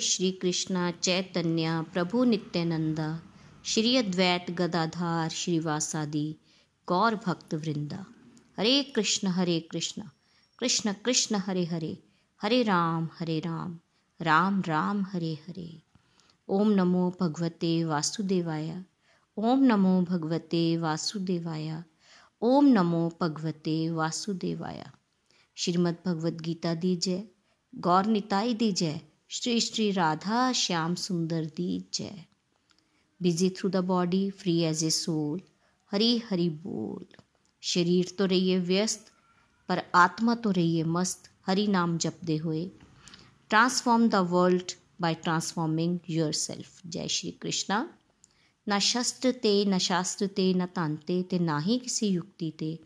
श्री कृष्ण चैतन्य, प्रभु नित्यानंदा, श्री अद्वैत गदाधार श्रीवासादि गौर भक्त वृंदा हरे कृष्ण हरे कृष्ण कृष्ण कृष्ण, हरे हरे हरे राम हरे राम राम राम, हरे हरे। ओम नमो भगवते वासुदेवाय, ओम नमो भगवते वासुदेवाय, ओम नमो भगवते वासुदेवाय। श्रीमद् भगवद गीता दी जय, गौर निताई दी जय। श्री श्री राधा श्याम सुंदर दी जय। Busy through the body free as a soul Hari Hari बोल। शरीर तो रहिए व्यस्त, पर आत्मा तो रहिए मस्त, हरी नाम जपते हुए। Transform the world by transforming yourself जय श्री कृष्णा। न शस्त्र ते, न शास्त्र ते, न तांते ते ना ही किसी युक्ति ते।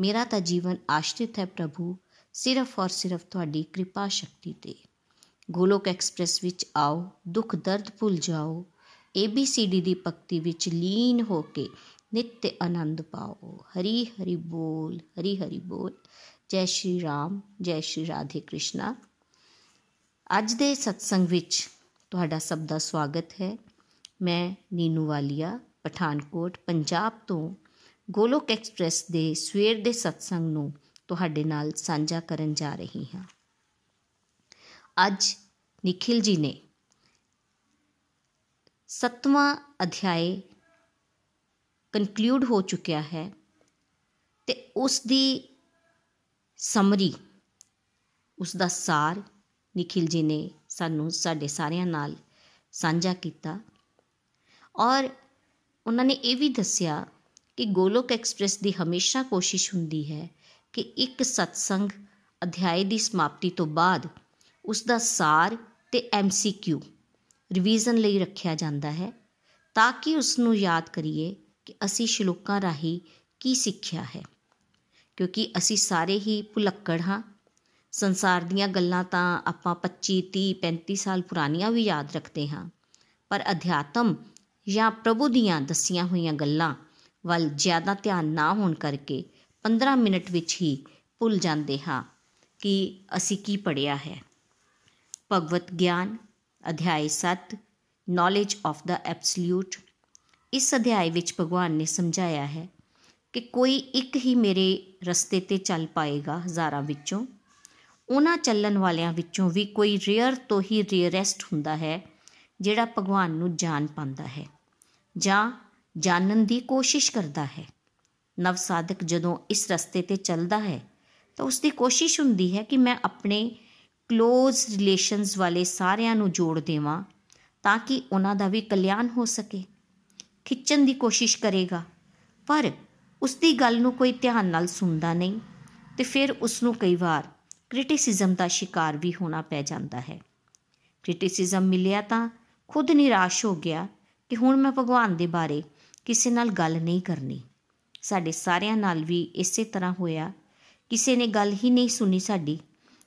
मेरा तो जीवन आश्रित है प्रभु, सिर्फ़ और सिर्फ़ थोड़ी कृपा शक्ति ते। ਗੋਲੋਕ ਐਕਸਪ੍ਰੈਸ ਵਿੱਚ ਆਓ, ਦੁੱਖ ਦਰਦ ਭੁੱਲ ਜਾਓ। ABCD ਦੀ ਭਗਤੀ ਵਿੱਚ ਲੀਨ ਹੋ ਕੇ ਨਿੱਤ ਆਨੰਦ ਪਾਓ। ਹਰੀ ਹਰੀ ਬੋਲ, ਹਰੀ ਹਰੀ ਬੋਲ। ਜੈ ਸ਼੍ਰੀ ਰਾਮ, ਜੈ ਸ਼੍ਰੀ ਰਾਧੇ ਕ੍ਰਿਸ਼ਨਾ। ਅੱਜ ਦੇ ਸਤਸੰਗ ਵਿੱਚ ਤੁਹਾਡਾ ਸਭ ਦਾ ਸਵਾਗਤ ਹੈ। ਮੈਂ ਨੀਨੂ ਵਾਲੀਆ, ਪਠਾਨਕੋਟ, ਪੰਜਾਬ ਤੋਂ ਗੋਲੋਕ ਐਕਸਪ੍ਰੈਸ ਦੇ ਸਵੇਰ ਦੇ ਸਤਸੰਗ ਨੂੰ ਤੁਹਾਡੇ ਨਾਲ ਸਾਂਝਾ ਕਰਨ ਜਾ ਰਹੀ ਹਾਂ। ਅੱਜ ਨikhil ji ਨੇ ਸਤਵਾਂ ਅਧਿਆਇ ਕਨਕਲੂਡ ਹੋ ਚੁੱਕਿਆ ਹੈ ਤੇ ਉਸ ਦੀ ਸਮਰੀ ਉਸ ਦਾ ਸਾਰ ਨikhil ji ਨੇ ਸਾਨੂੰ ਸਾਡੇ ਸਾਰਿਆਂ ਨਾਲ ਸਾਂਝਾ ਕੀਤਾ ਔਰ ਉਹਨਾਂ ਨੇ ਇਹ ਵੀ ਦੱਸਿਆ ਕਿ ਗੋਲੋਕ ਐਕਸਪ੍ਰੈਸ ਦੀ ਹਮੇਸ਼ਾ ਕੋਸ਼ਿਸ਼ ਹੁੰਦੀ ਹੈ ਕਿ ਇੱਕ ਸਤਸੰਗ ਅਧਿਆਇ ਦੀ ਸਮਾਪਤੀ ਤੋਂ ਬਾਅਦ ਉਸ ਦਾ ਸਾਰ ਤੇ ਐਮਸੀਕਿਊ ਰਿਵੀਜ਼ਨ ਲਈ ਰੱਖਿਆ ਜਾਂਦਾ ਹੈ ਤਾਂ ਕਿ ਉਸ ਨੂੰ ਯਾਦ ਕਰੀਏ ਕਿ ਅਸੀਂ ਸ਼ਲੋਕਾਂ ਰਾਹੀਂ ਕੀ ਸਿੱਖਿਆ ਹੈ। ਕਿਉਂਕਿ ਅਸੀਂ ਸਾਰੇ ਹੀ ਭੁਲੱਕੜ ਹਾਂ। ਸੰਸਾਰ ਦੀਆਂ ਗੱਲਾਂ ਤਾਂ ਆਪਾਂ 25 30 35 ਸਾਲ ਪੁਰਾਣੀਆਂ ਵੀ ਯਾਦ ਰੱਖਦੇ ਹਾਂ। ਪਰ ਅਧਿਆਤਮ ਜਾਂ ਪ੍ਰਭੂ ਦੀਆਂ ਦਸੀਆਂ ਹੋਈਆਂ ਗੱਲਾਂ ਵੱਲ ਜ਼ਿਆਦਾ ਧਿਆਨ ਨਾ ਹੋਣ ਕਰਕੇ 15 ਮਿੰਟ ਵਿੱਚ ਹੀ ਭੁੱਲ ਜਾਂਦੇ ਹਾਂ ਕਿ ਅਸੀਂ ਕੀ ਪੜਿਆ ਹੈ। ਭਗਵਤ ਗਿਆਨ ਅਧਿਆਇ 7 ਨੋਲੇਜ ਆਫ ਦਾ ਐਬਸੋਲੂਟ ਇਸ ਅਧਿਆਇ ਵਿੱਚ ਭਗਵਾਨ ਨੇ ਸਮਝਾਇਆ ਹੈ ਕਿ ਕੋਈ ਇੱਕ ਹੀ ਮੇਰੇ ਰਸਤੇ ਤੇ ਚੱਲ ਪਾਏਗਾ ਹਜ਼ਾਰਾਂ ਵਿੱਚੋਂ। ਉਹਨਾਂ ਚੱਲਣ ਵਾਲਿਆਂ ਵਿੱਚੋਂ ਵੀ ਕੋਈ ਰੇਅਰ ਤੋਂ ਹੀ ਰੇਅਰੈਸਟ ਹੁੰਦਾ ਹੈ, ਜਿਹੜਾ ਭਗਵਾਨ ਨੂੰ ਜਾਣ ਪਾਉਂਦਾ ਹੈ, ਜਾਂ ਜਾਣਨ ਦੀ ਕੋਸ਼ਿਸ਼ ਕਰਦਾ ਹੈ। ਨਵ ਸਾਧਕ ਜਦੋਂ ਇਸ ਰਸਤੇ ਤੇ ਚੱਲਦਾ ਹੈ, ਤਾਂ ਉਸ ਦੀ ਕੋਸ਼ਿਸ਼ ਹੁੰਦੀ ਹੈ ਕਿ ਮੈਂ ਆਪਣੇ ਕਲੋਜ਼ ਰਿਲੇਸ਼ਨਸ ਵਾਲੇ ਸਾਰਿਆਂ ਨੂੰ ਜੋੜ ਦੇਵਾਂ ਤਾਂ ਕਿ ਉਹਨਾਂ ਦਾ ਵੀ ਕਲਿਆਣ ਹੋ ਸਕੇ। ਖਿੱਚਣ ਦੀ ਕੋਸ਼ਿਸ਼ ਕਰੇਗਾ, ਪਰ ਉਸ ਦੀ ਗੱਲ ਨੂੰ ਕੋਈ ਧਿਆਨ ਨਾਲ ਸੁਣਦਾ ਨਹੀਂ ਤੇ ਫਿਰ ਉਸ ਨੂੰ ਕਈ ਵਾਰ ਕ੍ਰਿਟਿਸਿਜ਼ਮ ਦਾ ਸ਼ਿਕਾਰ ਵੀ ਹੋਣਾ ਪੈ ਜਾਂਦਾ ਹੈ। ਕ੍ਰਿਟਿਸਿਜ਼ਮ ਮਿਲਿਆ ਤਾਂ ਖੁਦ ਨਿਰਾਸ਼ ਹੋ ਗਿਆ ਕਿ ਹੁਣ ਮੈਂ ਭਗਵਾਨ ਦੇ ਬਾਰੇ ਕਿਸੇ ਨਾਲ ਗੱਲ ਨਹੀਂ ਕਰਨੀ। ਸਾਡੇ ਸਾਰਿਆਂ ਨਾਲ ਵੀ ਇਸੇ ਤਰ੍ਹਾਂ ਹੋਇਆ। ਕਿਸੇ ਨੇ ਗੱਲ ਹੀ ਨਹੀਂ ਸੁਣੀ ਸਾਡੀ।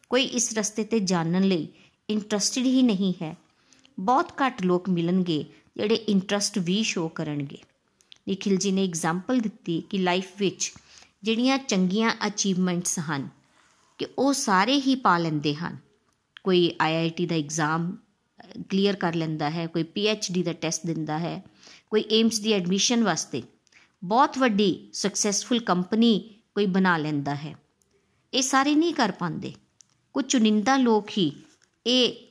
ਕੋਈ ਇਸ ਰਸਤੇ ਤੇ ਜਾਣਨ ਲਈ ਇੰਟਰਸਟਿਡ ਹੀ ਨਹੀਂ ਹੈ। ਬਹੁਤ ਘੱਟ ਲੋਕ ਮਿਲਣਗੇ ਜਿਹੜੇ ਇੰਟਰਸਟ ਵੀ ਸ਼ੋ ਕਰਨਗੇ। ਨikhil ji ਨੇ ਐਗਜ਼ਾਮਪਲ ਦਿੱਤੀ ਕਿ ਲਾਈਫ ਵਿੱਚ ਜਿਹੜੀਆਂ ਚੰਗੀਆਂ ਅਚੀਵਮੈਂਟਸ ਹਨ ਕਿ ਉਹ ਸਾਰੇ ਹੀ ਪਾ ਲੈਂਦੇ ਹਨ। ਕੋਈ ਆਈਆਈਟੀ ਦਾ ਐਗਜ਼ਾਮ ਕਲੀਅਰ ਕਰ ਲੈਂਦਾ ਹੈ, ਕੋਈ ਪੀਐਚਡੀ ਦਾ ਟੈਸਟ ਦਿੰਦਾ ਹੈ, ਕੋਈ ਏਮਸ ਦੀ ਐਡਮਿਸ਼ਨ ਵਾਸਤੇ ਬਹੁਤ ਵੱਡੀ ਸਕਸੈਸਫੁਲ ਕੰਪਨੀ ਕੋਈ ਬਣਾ ਲੈਂਦਾ ਹੈ। ਇਹ ਸਾਰੇ ਨਹੀਂ ਕਰ ਪਾਉਂਦੇ। ਕੁਝ ਚੁਣਿੰਦਾ ਲੋਕ ਹੀ ਇਹ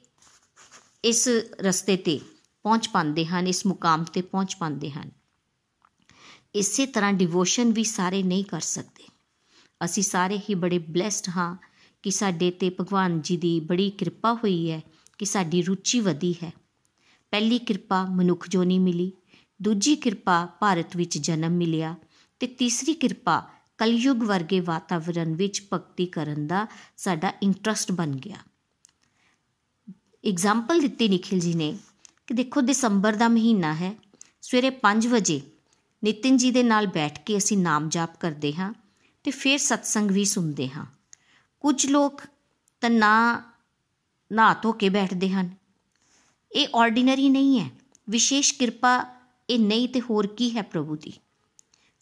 ਇਸ ਰਸਤੇ ਤੇ ਪਹੁੰਚ ਪਾਉਂਦੇ ਹਨ, ਇਸ ਮੁਕਾਮ ਤੇ ਪਹੁੰਚ ਪਾਉਂਦੇ ਹਨ। ਇਸੇ ਤਰ੍ਹਾਂ ਡਿਵੋਸ਼ਨ ਵੀ ਸਾਰੇ ਨਹੀਂ ਕਰ ਸਕਦੇ। ਅਸੀਂ ਸਾਰੇ ਹੀ ਬੜੇ ਬlesed ਹਾਂ ਕਿ ਕਿ ਸਾਡੇ ਤੇ ਭਗਵਾਨ ਜੀ ਦੀ ਬੜੀ ਕਿਰਪਾ ਹੋਈ ਹੈ ਕਿ ਸਾਡੀ ਰੁਚੀ ਵਧੀ ਹੈ। ਪਹਿਲੀ ਕਿਰਪਾ ਮਨੁੱਖ ਜੋਨੀ ਮਿਲੀ, ਦੂਜੀ ਕਿਰਪਾ ਭਾਰਤ ਵਿੱਚ ਜਨਮ ਮਿਲਿਆ ਤੇ ਤੀਸਰੀ ਕਿਰਪਾ ਕਲਯੁਗ ਵਰਗੇ ਵਾਤਾਵਰਣ ਵਿੱਚ ਭਗਤੀ ਕਰਨ ਦਾ ਸਾਡਾ ਇੰਟਰਸਟ ਬਣ ਗਿਆ। ਐਗਜ਼ਾਮਪਲ ਦਿੱਤੀ ਨikhil ji ਨੇ ਕਿ ਦੇਖੋ ਦਸੰਬਰ ਦਾ ਮਹੀਨਾ ਹੈ, ਸਵੇਰੇ 5 ਵਜੇ ਨਿਤਿਨ ਜੀ ਦੇ ਨਾਲ ਬੈਠ ਕੇ ਅਸੀਂ ਨਾਮ ਜਾਪ ਕਰਦੇ ਹਾਂ ਤੇ ਫਿਰ ਸਤਸੰਗ ਵੀ ਸੁਣਦੇ ਹਾਂ। ਕੁਝ ਲੋਕ ਤਾਂ ਨਾ ਨਾ ਧੋ ਕੇ ਬੈਠਦੇ ਹਨ। ਇਹ ਆਰਡੀਨਰੀ ਨਹੀਂ ਹੈ, ਵਿਸ਼ੇਸ਼ ਕਿਰਪਾ ਇਹ ਨਹੀਂ ਤੇ ਹੋਰ ਕੀ ਹੈ ਪ੍ਰਭੂ ਦੀ।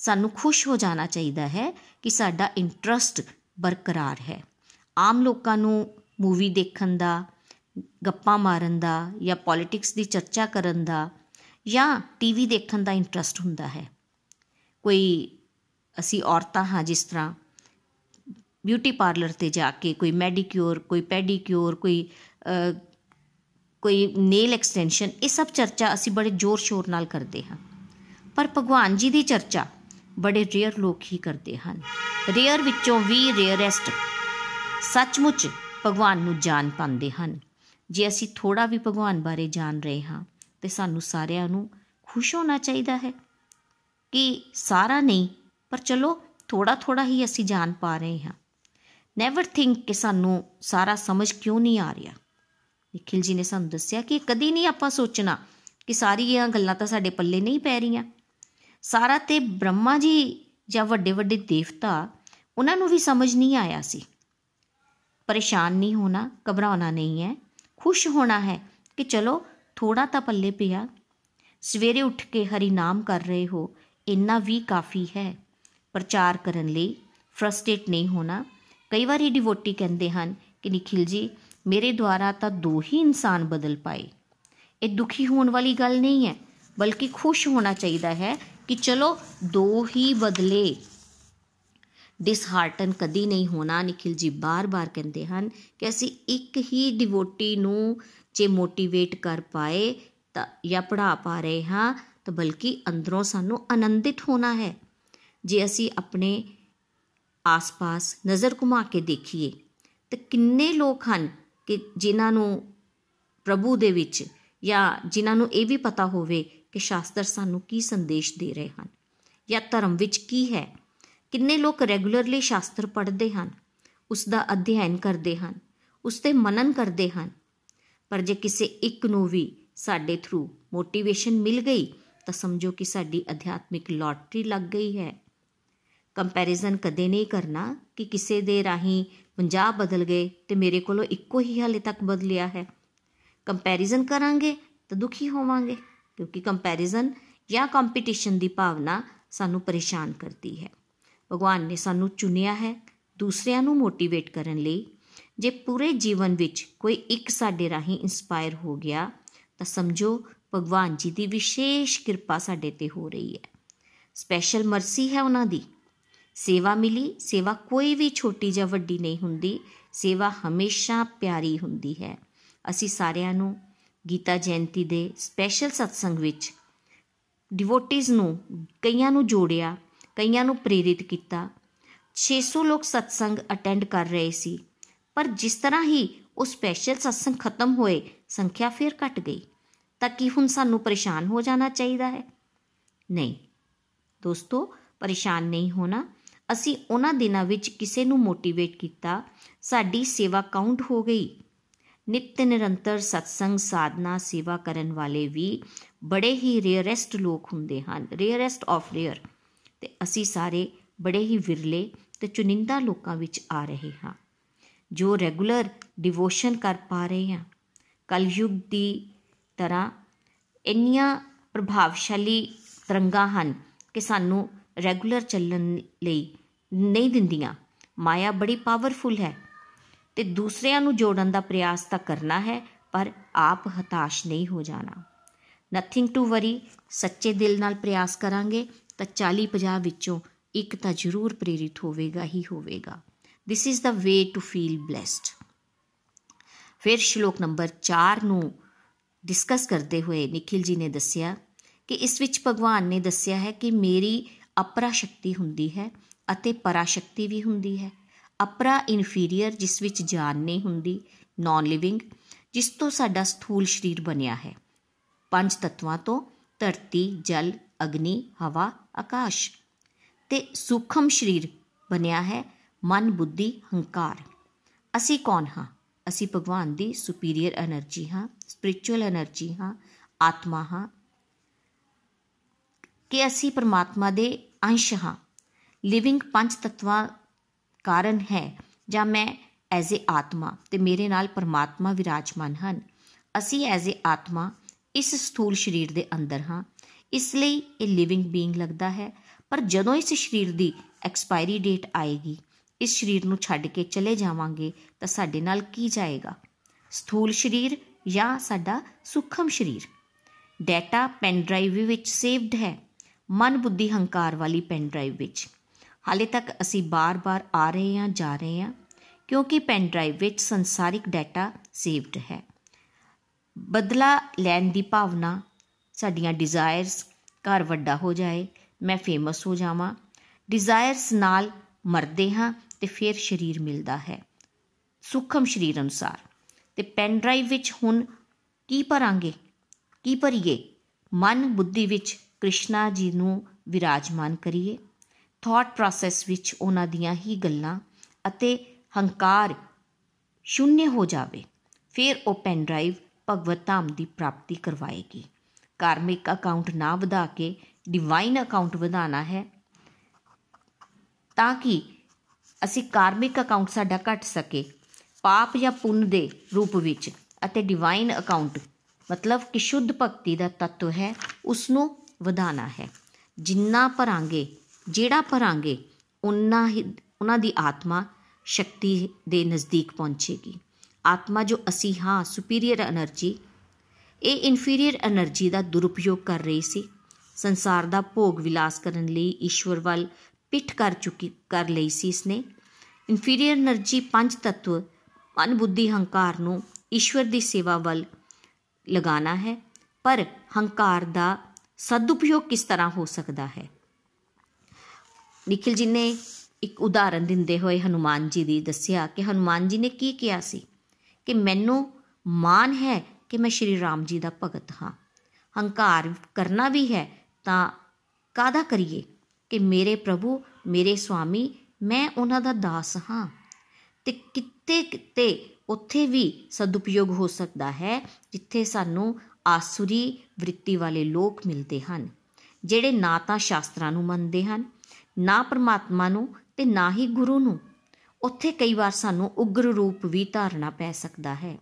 ਸਾਨੂੰ ਖੁਸ਼ ਹੋ ਜਾਣਾ ਚਾਹੀਦਾ ਹੈ ਕਿ ਸਾਡਾ ਇੰਟਰਸਟ ਬਰਕਰਾਰ ਹੈ। ਆਮ ਲੋਕਾਂ ਨੂੰ ਮੂਵੀ ਦੇਖਣ ਦਾ, ਗੱਪਾਂ ਮਾਰਨ ਦਾ ਜਾਂ ਪੋਲਿਟਿਕਸ ਦੀ ਚਰਚਾ ਕਰਨ ਦਾ ਜਾਂ ਟੀਵੀ ਦੇਖਣ ਦਾ ਇੰਟਰਸਟ ਹੁੰਦਾ ਹੈ। ਕੋਈ, ਅਸੀਂ ਔਰਤਾਂ ਹਾਂ ਜਿਸ ਤਰ੍ਹਾਂ ਬਿਊਟੀ ਪਾਰਲਰ ਤੇ ਜਾ ਕੇ ਕੋਈ ਮੈਡੀਕਿਉਰ ਕੋਈ ਪੈਡੀਕਿਉਰ ਕੋਈ ਕੋਈ ਨੇਲ ਐਕਸਟੈਂਸ਼ਨ ਇਹ ਸਭ ਚਰਚਾ ਅਸੀਂ ਬੜੇ ਜ਼ੋਰ ਸ਼ੋਰ ਨਾਲ ਕਰਦੇ ਹਾਂ। ਪਰ ਭਗਵਾਨ ਜੀ ਦੀ ਚਰਚਾ ਬੜੇ ਰੇਅਰ ਲੋਕ ਹੀ ਕਰਦੇ ਹਨ। ਰੇਅਰ ਵਿੱਚੋਂ ਵੀ ਰੇਅਰੈਸਟ ਸੱਚਮੁੱਚ ਭਗਵਾਨ ਨੂੰ ਜਾਣ ਪਾਉਂਦੇ ਹਨ। ਜੇ ਅਸੀਂ ਥੋੜਾ ਵੀ ਭਗਵਾਨ ਬਾਰੇ ਜਾਣ ਰਹੇ ਹਾਂ, ਤੇ ਸਾਨੂੰ ਸਾਰਿਆਂ ਨੂੰ ਖੁਸ਼ ਹੋਣਾ ਚਾਹੀਦਾ ਹੈ ਕਿ ਸਾਰਾ ਨਹੀਂ, ਪਰ ਚਲੋ ਥੋੜਾ ਥੋੜਾ ਹੀ ਅਸੀਂ ਜਾਣ ਪਾ ਰਹੇ ਹਾਂ। ਨੈਵਰ ਥਿੰਕ ਕਿ ਸਾਨੂੰ ਸਾਰਾ ਸਮਝ ਕਿਉਂ ਨਹੀਂ ਆ ਰਿਹਾ। ਨikhil ji ਨੇ ਸਾਨੂੰ ਦੱਸਿਆ ਕਿ ਕਦੀ ਨਹੀਂ ਆਪਾਂ ਸੋਚਣਾ ਕਿ ਸਾਰੀਆਂ ਗੱਲਾਂ ਤਾਂ ਸਾਡੇ ਪੱਲੇ ਨਹੀਂ ਪੈ ਰਹੀਆਂ। ਸਾਰਾ ਤੇ ਬ੍ਰਹਮਾ ਜੀ ਜਾਂ ਵੱਡੇ ਵੱਡੇ ਦੇਵਤਾ, ਉਹਨਾਂ ਨੂੰ ਵੀ ਸਮਝ ਨਹੀਂ ਆਇਆ ਸੀ। ਪਰੇਸ਼ਾਨ ਨਹੀਂ ਹੋਣਾ, ਘਬਰਾਉਣਾ ਨਹੀਂ ਹੈ। ਖੁਸ਼ ਹੋਣਾ ਹੈ ਕਿ ਚਲੋ ਥੋੜਾ ਤਾਂ ਪੱਲੇ ਪਿਆ। ਸਵੇਰੇ ਉੱਠ ਕੇ ਹਰੀ ਨਾਮ ਕਰ ਰਹੇ ਹੋ, ਇੰਨਾ ਵੀ ਕਾਫੀ ਹੈ। ਪ੍ਰਚਾਰ ਕਰਨ ਲਈ ਫਰਸਟ੍ਰੇਟ ਨਹੀਂ ਹੋਣਾ। ਕਈ ਵਾਰੀ ਡਿਵੋਟੀ ਕਹਿੰਦੇ ਹਨ ਕਿ ਨikhil ji, ਮੇਰੇ ਦੁਆਰਾ ਤਾਂ ਦੋ ਹੀ ਇਨਸਾਨ ਬਦਲ ਪਾਏ। ਇਹ ਦੁਖੀ ਹੋਣ ਵਾਲੀ ਗੱਲ ਨਹੀਂ ਹੈ, ਬਲਕਿ ਖੁਸ਼ ਹੋਣਾ ਚਾਹੀਦਾ ਹੈ ਕਿ ਚਲੋ ਦੋ ਹੀ ਬਦਲੇ ਡਿਸਹਾਰਟਨ ਕਦੀ ਨਹੀਂ ਹੋਣਾ। ਨikhil ji ਬਾਰ-ਬਾਰ ਕਹਿੰਦੇ ਹਨ ਕਿ ਅਸੀਂ ਇੱਕ ਹੀ ਡਿਵੋਟੀ ਨੂੰ ਜੇ ਮੋਟੀਵੇਟ ਕਰ ਪਾਏ ਤਾਂ ਜਾਂ ਪੜਾ ਪਾ ਰਹੇ ਹਾਂ ਤਾਂ ਬਲਕਿ ਅੰਦਰੋਂ ਸਾਨੂੰ ਆਨੰਦਿਤ ਹੋਣਾ ਹੈ। ਜੇ ਅਸੀਂ ਆਪਣੇ ਆਸ-ਪਾਸ ਨਜ਼ਰ ਘੁਮਾ ਕੇ ਦੇਖੀਏ ਤਾਂ ਕਿੰਨੇ ਲੋਕ ਹਨ ਕਿ ਜਿਨ੍ਹਾਂ ਨੂੰ ਪ੍ਰਭੂ ਦੇ ਵਿੱਚ ਜਾਂ ਜਿਨ੍ਹਾਂ ਨੂੰ ਇਹ ਵੀ ਪਤਾ ਹੋਵੇ ਕਿ ਸ਼ਾਸਤਰ ਸਾਨੂੰ ਕੀ ਸੰਦੇਸ਼ ਦੇ ਰਹੇ ਹਨ? ਜਾਂ ਧਰਮ ਵਿੱਚ ਕੀ ਹੈ? ਕਿੰਨੇ ਲੋਕ ਰੈਗੂਲਰਲੀ ਸ਼ਾਸਤਰ ਪੜ੍ਹਦੇ ਹਨ? ਉਸ ਦਾ ਅਧਿਐਨ ਕਰਦੇ ਹਨ? ਉਸ ਤੇ ਮਨਨ ਕਰਦੇ ਹਨ? ਪਰ ਜੇ ਕਿਸੇ ਇੱਕ ਨੂੰ ਵੀ ਸਾਡੇ ਥਰੂ ਮੋਟੀਵੇਸ਼ਨ ਮਿਲ ਗਈ, ਤਾਂ ਸਮਝੋ ਕਿ ਸਾਡੀ ਅਧਿਆਤਮਿਕ ਲਾਟਰੀ ਲੱਗ ਗਈ ਹੈ। ਕੰਪੈਰੀਜ਼ਨ ਕਦੇ ਨਹੀਂ ਕਰਨਾ ਕਿ ਕਿਸੇ ਦੇ ਰਾਹੀਂ 50 ਬਦਲ ਗਏ ਤੇ ਮੇਰੇ ਕੋਲੋਂ ਇੱਕੋ ਹੀ ਹਾਲੇ ਤੱਕ ਬਦਲਿਆ ਹੈ। ਕੰਪੈਰੀਜ਼ਨ ਕਰਾਂਗੇ ਤਾਂ ਦੁਖੀ ਹੋਵਾਂਗੇ। ਕਿਉਂਕਿ ਕੰਪੈਰੀਜ਼ਨ ਜਾਂ ਕੰਪੀਟੀਸ਼ਨ ਦੀ ਭਾਵਨਾ ਸਾਨੂੰ ਪਰੇਸ਼ਾਨ ਕਰਦੀ ਹੈ। ਭਗਵਾਨ ਨੇ ਸਾਨੂੰ ਚੁਣਿਆ ਹੈ ਦੂਸਰਿਆਂ ਨੂੰ ਮੋਟੀਵੇਟ ਕਰਨ ਲਈ। ਜੇ ਪੂਰੇ ਜੀਵਨ ਵਿੱਚ ਕੋਈ ਇੱਕ ਸਾਡੇ ਰਾਹੀਂ ਇਨਸਪਾਇਰ ਹੋ ਗਿਆ, ਤਾਂ ਸਮਝੋ ਭਗਵਾਨ ਜੀ ਦੀ ਵਿਸ਼ੇਸ਼ ਕਿਰਪਾ ਸਾਡੇ ਤੇ ਹੋ ਰਹੀ ਹੈ। ਸਪੈਸ਼ਲ ਮਰਸੀ ਹੈ ਉਹਨਾਂ ਦੀ। ਸੇਵਾ ਮਿਲੀ, ਸੇਵਾ ਕੋਈ ਵੀ ਛੋਟੀ ਜਾਂ ਵੱਡੀ ਨਹੀਂ ਹੁੰਦੀ, ਸੇਵਾ ਹਮੇਸ਼ਾ ਪਿਆਰੀ ਹੁੰਦੀ ਹੈ। ਅਸੀਂ ਸਾਰਿਆਂ ਨੂੰ ਗੀਤਾ ਜਯੰਤੀ ਦੇ ਸਪੈਸ਼ਲ ਸਤਸੰਗ ਵਿੱਚ ਡਿਵੋਟਿਸ ਨੂੰ ਕਈਆਂ ਨੂੰ ਜੋੜਿਆ, ਕਈਆਂ ਨੂੰ ਪ੍ਰੇਰਿਤ ਕੀਤਾ। 600 ਲੋਕ ਸਤਸੰਗ ਅਟੈਂਡ ਕਰ ਰਹੇ ਸੀ, ਪਰ ਜਿਸ ਤਰ੍ਹਾਂ ਹੀ ਉਹ ਸਪੈਸ਼ਲ ਸਤਸੰਗ ਖਤਮ ਹੋਏ, ਸੰਖਿਆ ਫੇਰ ਘਟ ਗਈ। ਤਾਂ ਕੀ ਹੁਣ ਸਾਨੂੰ ਪਰੇਸ਼ਾਨ ਹੋ ਜਾਣਾ ਚਾਹੀਦਾ ਹੈ? ਨਹੀਂ। ਦੋਸਤੋ, ਪਰੇਸ਼ਾਨ ਨਹੀਂ ਹੋਣਾ। ਅਸੀਂ ਉਹਨਾਂ ਦਿਨਾਂ ਵਿੱਚ ਕਿਸੇ ਨੂੰ ਮੋਟੀਵੇਟ ਕੀਤਾ, ਸਾਡੀ ਸੇਵਾ ਕਾਊਂਟ ਹੋ ਗਈ। ਨਿਤ ਨਿਰੰਤਰ ਸਤਸੰਗ ਸਾਧਨਾ ਸੇਵਾ ਕਰਨ ਵਾਲੇ ਵੀ ਬੜੇ ਹੀ ਰੇਅਰੈਸਟ ਲੋਕ ਹੁੰਦੇ ਹਨ, ਰੇਅਰੈਸਟ ਆਫ ਰੇਅਰ। ਤੇ ਅਸੀਂ ਸਾਰੇ ਬੜੇ ਹੀ ਵਿਰਲੇ ਤੇ ਚੁਨਿੰਦਾ ਲੋਕਾਂ ਵਿੱਚ ਆ ਰਹੇ ਹਾਂ, ਜੋ ਰੈਗੂਲਰ ਡਿਵੋਸ਼ਨ ਕਰ ਪਾ ਰਹੇ ਹਾਂ। ਕਲਯੁਗ ਦੀ ਤਰ੍ਹਾਂ ਇੰਨੀਆਂ ਪ੍ਰਭਾਵਸ਼ਾਲੀ ਤਰੰਗਾਂ ਹਨ ਕਿ ਸਾਨੂੰ ਰੈਗੂਲਰ ਚੱਲਣ ਲਈ ਨਹੀਂ ਦਿੰਦੀਆਂ। ਮਾਇਆ ਬੜੀ ਪਾਵਰਫੁਲ ਹੈ ਤੇ ਦੂਸਰਿਆਂ ਨੂੰ ਜੋੜਨ ਦਾ ਪ੍ਰਯਾਸ ਤਾਂ ਕਰਨਾ ਹੈ, ਪਰ ਆਪ ਹਤਾਸ਼ ਨਹੀਂ ਹੋ ਜਾਣਾ। ਨਥਿੰਗ ਟੂ ਵਰੀ ਸੱਚੇ ਦਿਲ ਨਾਲ ਪ੍ਰਯਾਸ ਕਰਾਂਗੇ ਤਾਂ 40-50 ਵਿੱਚੋਂ ਇੱਕ ਤਾਂ ਜ਼ਰੂਰ ਪ੍ਰੇਰਿਤ ਹੋਵੇਗਾ ਹੀ ਹੋਵੇਗਾ। This is the way to feel blessed ਫਿਰ ਸ਼ਲੋਕ ਨੰਬਰ 4 ਨੂੰ ਡਿਸਕਸ ਕਰਦੇ ਹੋਏ ਨikhil ji ਨੇ ਦੱਸਿਆ ਕਿ ਇਸ ਵਿੱਚ ਭਗਵਾਨ ਨੇ ਦੱਸਿਆ ਹੈ ਕਿ ਮੇਰੀ ਅਪਰਾ ਸ਼ਕਤੀ ਹੁੰਦੀ ਹੈ ਅਤੇ ਪਰਾ ਸ਼ਕਤੀ ਵੀ ਹੁੰਦੀ ਹੈ। ਅਪਰਾ ਇਨਫੀਰੀਅਰ, ਜਿਸ ਵਿੱਚ ਜਾਨ ਨਹੀਂ ਹੁੰਦੀ ਨਾਨ ਲਿਵਿੰਗ ਜਿਸ ਤੋਂ ਸਾਡਾ ਸਥੂਲ ਸਰੀਰ ਬਣਿਆ ਹੈ। ਪੰਜ ਤੱਤਵਾਂ ਤੋਂ, ਧਰਤੀ, ਜਲ, ਅਗਨੀ, ਹਵਾ, ਆਕਾਸ਼। ਤੇ ਸੂਖਮ ਸਰੀਰ ਬਣਿਆ ਹੈ, ਮਨ, ਬੁੱਧੀ, ਹੰਕਾਰ। ਅਸੀਂ ਕੌਣ ਹਾਂ? ਅਸੀਂ ਭਗਵਾਨ ਦੀ ਸੁਪੀਰੀਅਰ એનર્ਜੀ ਹਾਂ ਸਪਿਰਚੁਅਲ એનર્ਜੀ ਹਾਂ, ਆਤਮਾ ਹਾਂ। ਕਿ ਅਸੀਂ ਪਰਮਾਤਮਾ ਦੇ ਅੰਸ਼ ਹਾਂ। ਲਿਵਿੰਗ ਪੰਜ ਤਤਵਾਂ ਕਾਰਨ ਹੈ ਜਾਂ ਮੈਂ ਐਜ਼ ਅ ਆਤਮਾ ਤੇ ਮੇਰੇ ਨਾਲ ਪਰਮਾਤਮਾ ਵਿਰਾਜਮਾਨ ਹਨ। ਅਸੀਂ ਐਜ਼ ਅ ਆਤਮਾ ਇਸ ਸਥੂਲ ਸਰੀਰ ਦੇ ਅੰਦਰ ਹਾਂ। ਇਸ ਲਈ ਇਹ ਲਿਵਿੰਗ ਬੀਇੰਗ ਲੱਗਦਾ ਹੈ। ਪਰ ਜਦੋਂ ਇਸ ਸਰੀਰ ਦੀ ਐਕਸਪਾਇਰੀ ਡੇਟ ਆਏਗੀ, ਇਸ ਸਰੀਰ ਨੂੰ ਛੱਡ ਕੇ ਚਲੇ ਜਾਵਾਂਗੇ ਤਾਂ ਸਾਡੇ ਨਾਲ ਕੀ ਜਾਏਗਾ? ਸਥੂਲ ਸਰੀਰ ਜਾਂ ਸਾਡਾ ਸੁਖਮ ਸਰੀਰ? ਡਾਟਾ ਪੈਨ ਡਰਾਈਵ ਵਿੱਚ ਸੇਵਡ ਹੈ। ਮਨ ਬੁੱਧੀ ਹੰਕਾਰ ਵਾਲੀ ਪੈਨ ਡਰਾਈਵ ਵਿੱਚ। ਹਾਲੇ ਤੱਕ ਅਸੀਂ ਬਾਰ-ਬਾਰ ਆ ਰਹੇ ਹਾਂ, ਜਾ ਰਹੇ ਹਾਂ, ਕਿਉਂਕਿ ਪੈਨ ਡਰਾਈਵ ਵਿੱਚ ਸੰਸਾਰਿਕ ਡਾਟਾ ਸੇਵਡ ਹੈ। ਬਦਲਾ ਲੈਣ ਦੀ ਭਾਵਨਾ ਸਾਡੀਆਂ ਡਿਜ਼ਾਇਰਸ ਘਰ ਵੱਡਾ ਹੋ ਜਾਏ, ਮੈਂ ਫੇਮਸ ਹੋ ਜਾਵਾਂ ਡਿਜ਼ਾਇਰਸ ਨਾਲ ਮਰਦੇ ਹਾਂ ਤੇ ਫਿਰ ਸਰੀਰ ਮਿਲਦਾ ਹੈ। ਸੁਖਮ ਸਰੀਰ ਅਨੁਸਾਰ, ਤੇ ਪੈਨ ਡਰਾਈਵ ਵਿੱਚ ਹੁਣ ਕੀ ਭਰਾਂਗੇ? ਕੀ ਭਰੀਏ? ਮਨ ਬੁੱਧੀ ਵਿੱਚ ਕ੍ਰਿਸ਼ਨਾ ਜੀ ਨੂੰ ਵਿਰਾਜਮਾਨ ਕਰੀਏ। ਥਾਟ ਪ੍ਰੋਸੈਸ ਵਿੱਚ ਉਹਨਾਂ ਦੀਆਂ ਹੀ ਗੱਲਾਂ ਅਤੇ ਹੰਕਾਰ ਸ਼ੂਨਯ ਹੋ ਜਾਵੇ, ਫਿਰ ਉਹ ਪੈਨ ਡਰਾਈਵ ਭਗਵਤ ਧਾਮ ਦੀ ਪ੍ਰਾਪਤੀ ਕਰਵਾਏਗੀ। ਕਾਰਮਿਕ ਅਕਾਊਂਟ ਨਾ ਵਧਾ ਕੇ ਡਿਵਾਈਨ ਅਕਾਊਂਟ ਵਧਾਣਾ ਹੈ ਤਾਂ ਕਿ ਅਸੀਂ ਕਾਰਮਿਕ ਅਕਾਊਂਟ ਸਾਡਾ ਘਟ ਸਕੇ। ਪਾਪ ਜਾਂ ਪੁੰਨ ਦੇ ਰੂਪ ਵਿੱਚ ਅਤੇ ਡਿਵਾਈਨ ਅਕਾਊਂਟ ਮਤਲਬ ਕਿ ਸ਼ੁੱਧ ਭਗਤੀ ਦਾ ਤत्व ਹੈ ਉਸ ਨੂੰ ਵਧਾਣਾ ਹੈ। ਜਿੰਨਾ ਭਰਾਂਗੇ ਜਿਹੜਾ ਭਰਾਂਗੇ ਉਹਨਾਂ ਹੀ ਉਹਨਾਂ ਦੀ ਆਤਮਾ ਸ਼ਕਤੀ ਦੇ ਨਜ਼ਦੀਕ ਪਹੁੰਚੇਗੀ। ਆਤਮਾ ਜੋ ਅਸੀਂ ਹਾਂ ਸੁਪੀਰੀਅਰ એનર્ਜੀ ਇਹ ਇਨਫੀਰੀਅਰ એનર્ਜੀ ਦਾ ਦੁਰਉਪਯੋਗ ਕਰ ਰਹੀ ਸੀ। ਸੰਸਾਰ ਦਾ ਭੋਗ ਵਿਲਾਸ ਕਰਨ ਲਈ ਈਸ਼ਵਰ ਵੱਲ ਪਿੱਠ ਕਰ ਚੁੱਕੀ, ਕਰ ਲਈ ਸੀ ਇਸਨੇ। ਇਨਫੀਰੀਅਰ એનર્ਜੀ ਪੰਜ ਤੱਤਵ, ਮਨ, ਬੁੱਧੀ, ਹੰਕਾਰ ਨੂੰ ਈਸ਼ਵਰ ਦੀ ਸੇਵਾ ਵੱਲ ਲਗਾਣਾ ਹੈ। ਪਰ ਹੰਕਾਰ ਦਾ ਸਦਉਪਯੋਗ ਕਿਸ ਤਰ੍ਹਾਂ ਹੋ ਸਕਦਾ ਹੈ? ਨikhil ji ਨੇ ਇੱਕ ਉਦਾਹਰਨ ਦਿੰਦੇ ਹੋਏ ਹਨੂਮਾਨ ਜੀ ਦੀ ਦੱਸਿਆ ਕਿ ਹਨੂਮਾਨ ਜੀ ਨੇ ਕੀ ਕਿਹਾ ਸੀ ਕਿ ਮੈਨੂੰ ਮਾਨ ਹੈ ਕਿ ਮੈਂ ਸ਼੍ਰੀ ਰਾਮ ਜੀ ਦਾ ਭਗਤ ਹਾਂ ਹੰਕਾਰ ਕਰਨਾ ਵੀ ਹੈ ਤਾਂ ਕਾਦਾ ਕਰੀਏ ਕਿ ਮੇਰੇ ਪ੍ਰਭੂ ਮੇਰੇ ਸੁਆਮੀ ਮੈਂ ਉਹਨਾਂ ਦਾ ਦਾਸ ਹਾਂ ਤੇ ਕਿਤੇ ਕਿਤੇ ਉੱਥੇ ਵੀ ਸਦਉਪਯੋਗ ਹੋ ਸਕਦਾ ਹੈ ਜਿੱਥੇ ਸਾਨੂੰ ਆਸੁਰੀ ਵ੍ਰਿੱਤੀ ਵਾਲੇ ਲੋਕ ਮਿਲਦੇ ਹਨ ਜਿਹੜੇ ਨਾ ਤਾਂ ਸ਼ਾਸਤਰਾਂ ਨੂੰ ਮੰਨਦੇ ਹਨ ਨਾ ਪਰਮਾਤਮਾ ਨੂੰ ਤੇ ਨਾ ਹੀ ਗੁਰੂ ਨੂੰ। ਉੱਥੇ ਕਈ ਵਾਰ ਸਾਨੂੰ ਉਗਰ ਰੂਪ ਵੀ ਧਾਰਨਾ ਪੈ ਸਕਦਾ ਹੈ।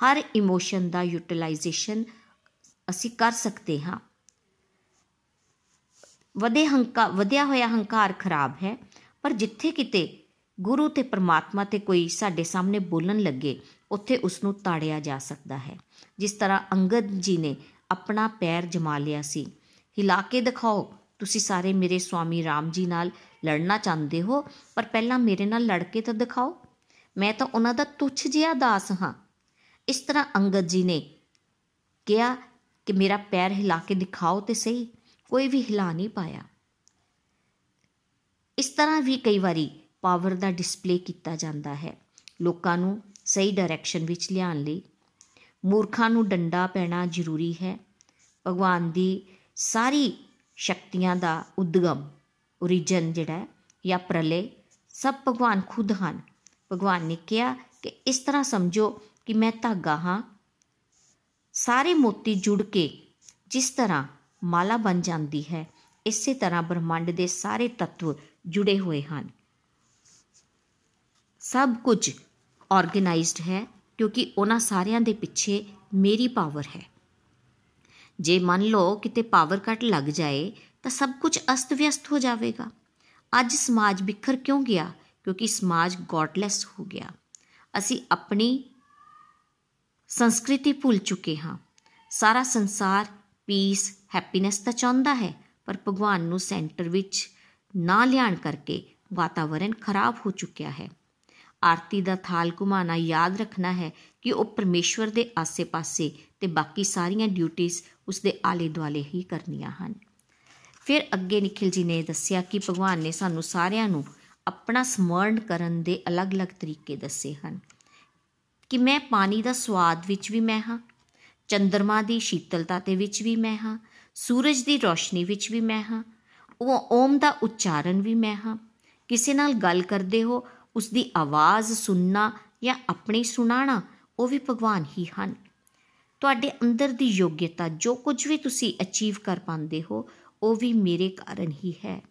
ਹਰ ਇਮੋਸ਼ਨ ਦਾ ਯੂਟਿਲਾਈਜੇਸ਼ਨ ਅਸੀਂ ਕਰ ਸਕਦੇ ਹਾਂ। ਵਧੇ ਹੰਕਾ ਵਧਿਆ ਹੋਇਆ ਹੰਕਾਰ ਖਰਾਬ ਹੈ, ਪਰ ਜਿੱਥੇ ਕਿਤੇ ਗੁਰੂ ਤੇ ਪ੍ਰਮਾਤਮਾ ਤੇ ਕੋਈ ਸਾਡੇ ਸਾਹਮਣੇ ਬੋਲਣ ਲੱਗੇ, ਉੱਥੇ ਉਸ ਨੂੰ ਤਾੜਿਆ ਜਾ ਸਕਦਾ ਹੈ। ਜਿਸ ਤਰ੍ਹਾਂ ਅੰਗਦ ਜੀ ਨੇ ਆਪਣਾ ਪੈਰ ਜਮਾ ਲਿਆ ਸੀ, ਹਿਲਾ ਕੇ ਦਿਖਾਓ ਤੁਸੀਂ ਸਾਰੇ ਮੇਰੇ ਸਵਾਮੀ ਰਾਮ ਜੀ ਨਾਲ ਲੜਨਾ ਚਾਹੁੰਦੇ ਹੋ, ਪਰ ਪਹਿਲਾਂ ਮੇਰੇ ਨਾਲ ਲੜ ਕੇ ਤਾਂ ਦਿਖਾਓ। ਮੈਂ ਤਾਂ ਉਹਨਾਂ ਦਾ ਤੁੱਛ ਜਿਹਾ ਦਾਸ ਹਾਂ। ਇਸ ਤਰ੍ਹਾਂ ਅੰਗਦ ਜੀ ਨੇ ਕਿਹਾ ਕਿ ਮੇਰਾ ਪੈਰ ਹਿਲਾ ਕੇ ਦਿਖਾਓ ਤੇ ਸਹੀ, ਕੋਈ ਵੀ ਹਿਲਾ ਨਹੀਂ ਪਾਇਆ। ਇਸ ਤਰ੍ਹਾਂ ਵੀ ਕਈ ਵਾਰੀ ਪਾਵਰ ਦਾ ਡਿਸਪਲੇ ਕੀਤਾ ਜਾਂਦਾ ਹੈ। ਲੋਕਾਂ ਨੂੰ ਸਹੀ ਡਾਇਰੈਕਸ਼ਨ ਵਿੱਚ ਲਿਆਉਣ ਲਈ। ਮੂਰਖਾਂ ਨੂੰ ਡੰਡਾ ਪੈਣਾ ਜ਼ਰੂਰੀ ਹੈ। ਭਗਵਾਨ ਦੀ ਸਾਰੀ ਸ਼ਕਤੀਆਂ ਦਾ ਉਦਗਮ origin ਜਿਹੜਾ ਹੈ, ਜਾਂ ਪ੍ਰਲੇ ਸਭ ਭਗਵਾਨ ਖੁਦ ਹਨ। ਭਗਵਾਨ ਨੇ ਕਿਹਾ ਕਿ ਇਸ ਤਰ੍ਹਾਂ ਸਮਝੋ ਕਿ ਮੈਂ ਧਾਗਾ ਹਾਂ। ਸਾਰੇ ਮੋਤੀ ਜੁੜ ਕੇ ਜਿਸ ਤਰ੍ਹਾਂ ਮਾਲਾ ਬਣ ਜਾਂਦੀ ਹੈ, ਇਸੇ ਤਰ੍ਹਾਂ ਬ੍ਰਹਮੰਡ ਦੇ ਸਾਰੇ ਤੱਤਵ ਜੁੜੇ ਹੋਏ ਹਨ। ਸਭ ਕੁਝ ਆਰਗੇਨਾਈਜ਼ਡ ਹੈ ਕਿਉਂਕਿ ਉਹਨਾਂ ਸਾਰਿਆਂ ਦੇ ਪਿੱਛੇ ਮੇਰੀ ਪਾਵਰ ਹੈ। ਜੇ ਮੰਨ ਲਓ ਕਿਤੇ ਪਾਵਰ ਕੱਟ ਲੱਗ ਜਾਏ, ਤਾਂ ਸਭ ਕੁਝ ਅਸਤ-ਵਿਅਸਤ ਹੋ ਜਾਵੇਗਾ। ਅੱਜ ਸਮਾਜ ਬਿਖਰ ਕਿਉਂ ਗਿਆ? ਕਿਉਂਕਿ ਸਮਾਜ ਗੋਡਲੈਸ ਹੋ ਗਿਆ। ਅਸੀਂ ਆਪਣੀ ਸੰਸਕ੍ਰਿਤੀ ਭੁੱਲ ਚੁੱਕੇ ਹਾਂ। ਸਾਰਾ ਸੰਸਾਰ ਪੀਸ ਹੈਪੀਨੈਸ ਤਾਂ ਚਾਹੁੰਦਾ ਹੈ, ਪਰ ਭਗਵਾਨ ਨੂੰ ਸੈਂਟਰ ਵਿੱਚ ਨਾ ਲਿਆਣ ਕਰਕੇ ਵਾਤਾਵਰਣ ਖਰਾਬ ਹੋ ਚੁੱਕਿਆ ਹੈ। ਆਰਤੀ ਦਾ ਥਾਲ ਘੁਮਾਣਾ ਯਾਦ ਰੱਖਣਾ ਹੈ ਕਿ ਉਹ ਪਰਮੇਸ਼ਵਰ ਦੇ ਆਸੇ-ਪਾਸੇ ਤੇ ਬਾਕੀ ਸਾਰੀਆਂ ਡਿਊਟੀਆਂ ਉਸ ਦੇ ਆਲੇ-ਦੁਆਲੇ ਹੀ ਕਰਨੀਆਂ ਹਨ। ਫਿਰ ਅੱਗੇ ਨikhil ji ਨੇ ਦੱਸਿਆ ਕਿ ਭਗਵਾਨ ਨੇ ਸਾਨੂੰ ਸਾਰਿਆਂ ਨੂੰ ਆਪਣਾ ਸਮਰਨ ਕਰਨ ਦੇ ਅਲੱਗ-ਅਲੱਗ ਤਰੀਕੇ ਦੱਸੇ ਹਨ। ਕਿ ਮੈਂ ਪਾਣੀ ਦਾ ਸਵਾਦ ਵਿੱਚ ਵੀ ਮੈਂ ਹਾਂ ਚੰ드ਰਮਾ ਦੀ ਸ਼ੀਤਲਤਾ ਦੇ ਵਿੱਚ ਵੀ ਮੈਂ ਹਾਂ, ਸੂਰਜ ਦੀ ਰੋਸ਼ਨੀ ਵਿੱਚ ਵੀ ਮੈਂ ਹਾਂ, ਉਹ ਓਮ ਦਾ ਉਚਾਰਨ ਵੀ ਮੈਂ ਹਾਂ। ਕਿਸੇ ਨਾਲ ਗੱਲ ਕਰਦੇ ਹੋ ਉਸ ਦੀ ਆਵਾਜ਼ ਸੁਣਨਾ ਜਾਂ ਆਪਣੀ ਸੁਣਾਣਾ ਉਹ ਵੀ ਭਗਵਾਨ ਹੀ ਹਨ। ਤੁਹਾਡੇ ਅੰਦਰ ਦੀ ਯੋਗਤਾ ਜੋ ਕੁਝ ਵੀ ਤੁਸੀਂ ਅਚੀਵ ਕਰ ਪਾਉਂਦੇ ਹੋ, ਉਹ ਵੀ ਮੇਰੇ ਕਾਰਨ ਹੀ ਹੈ।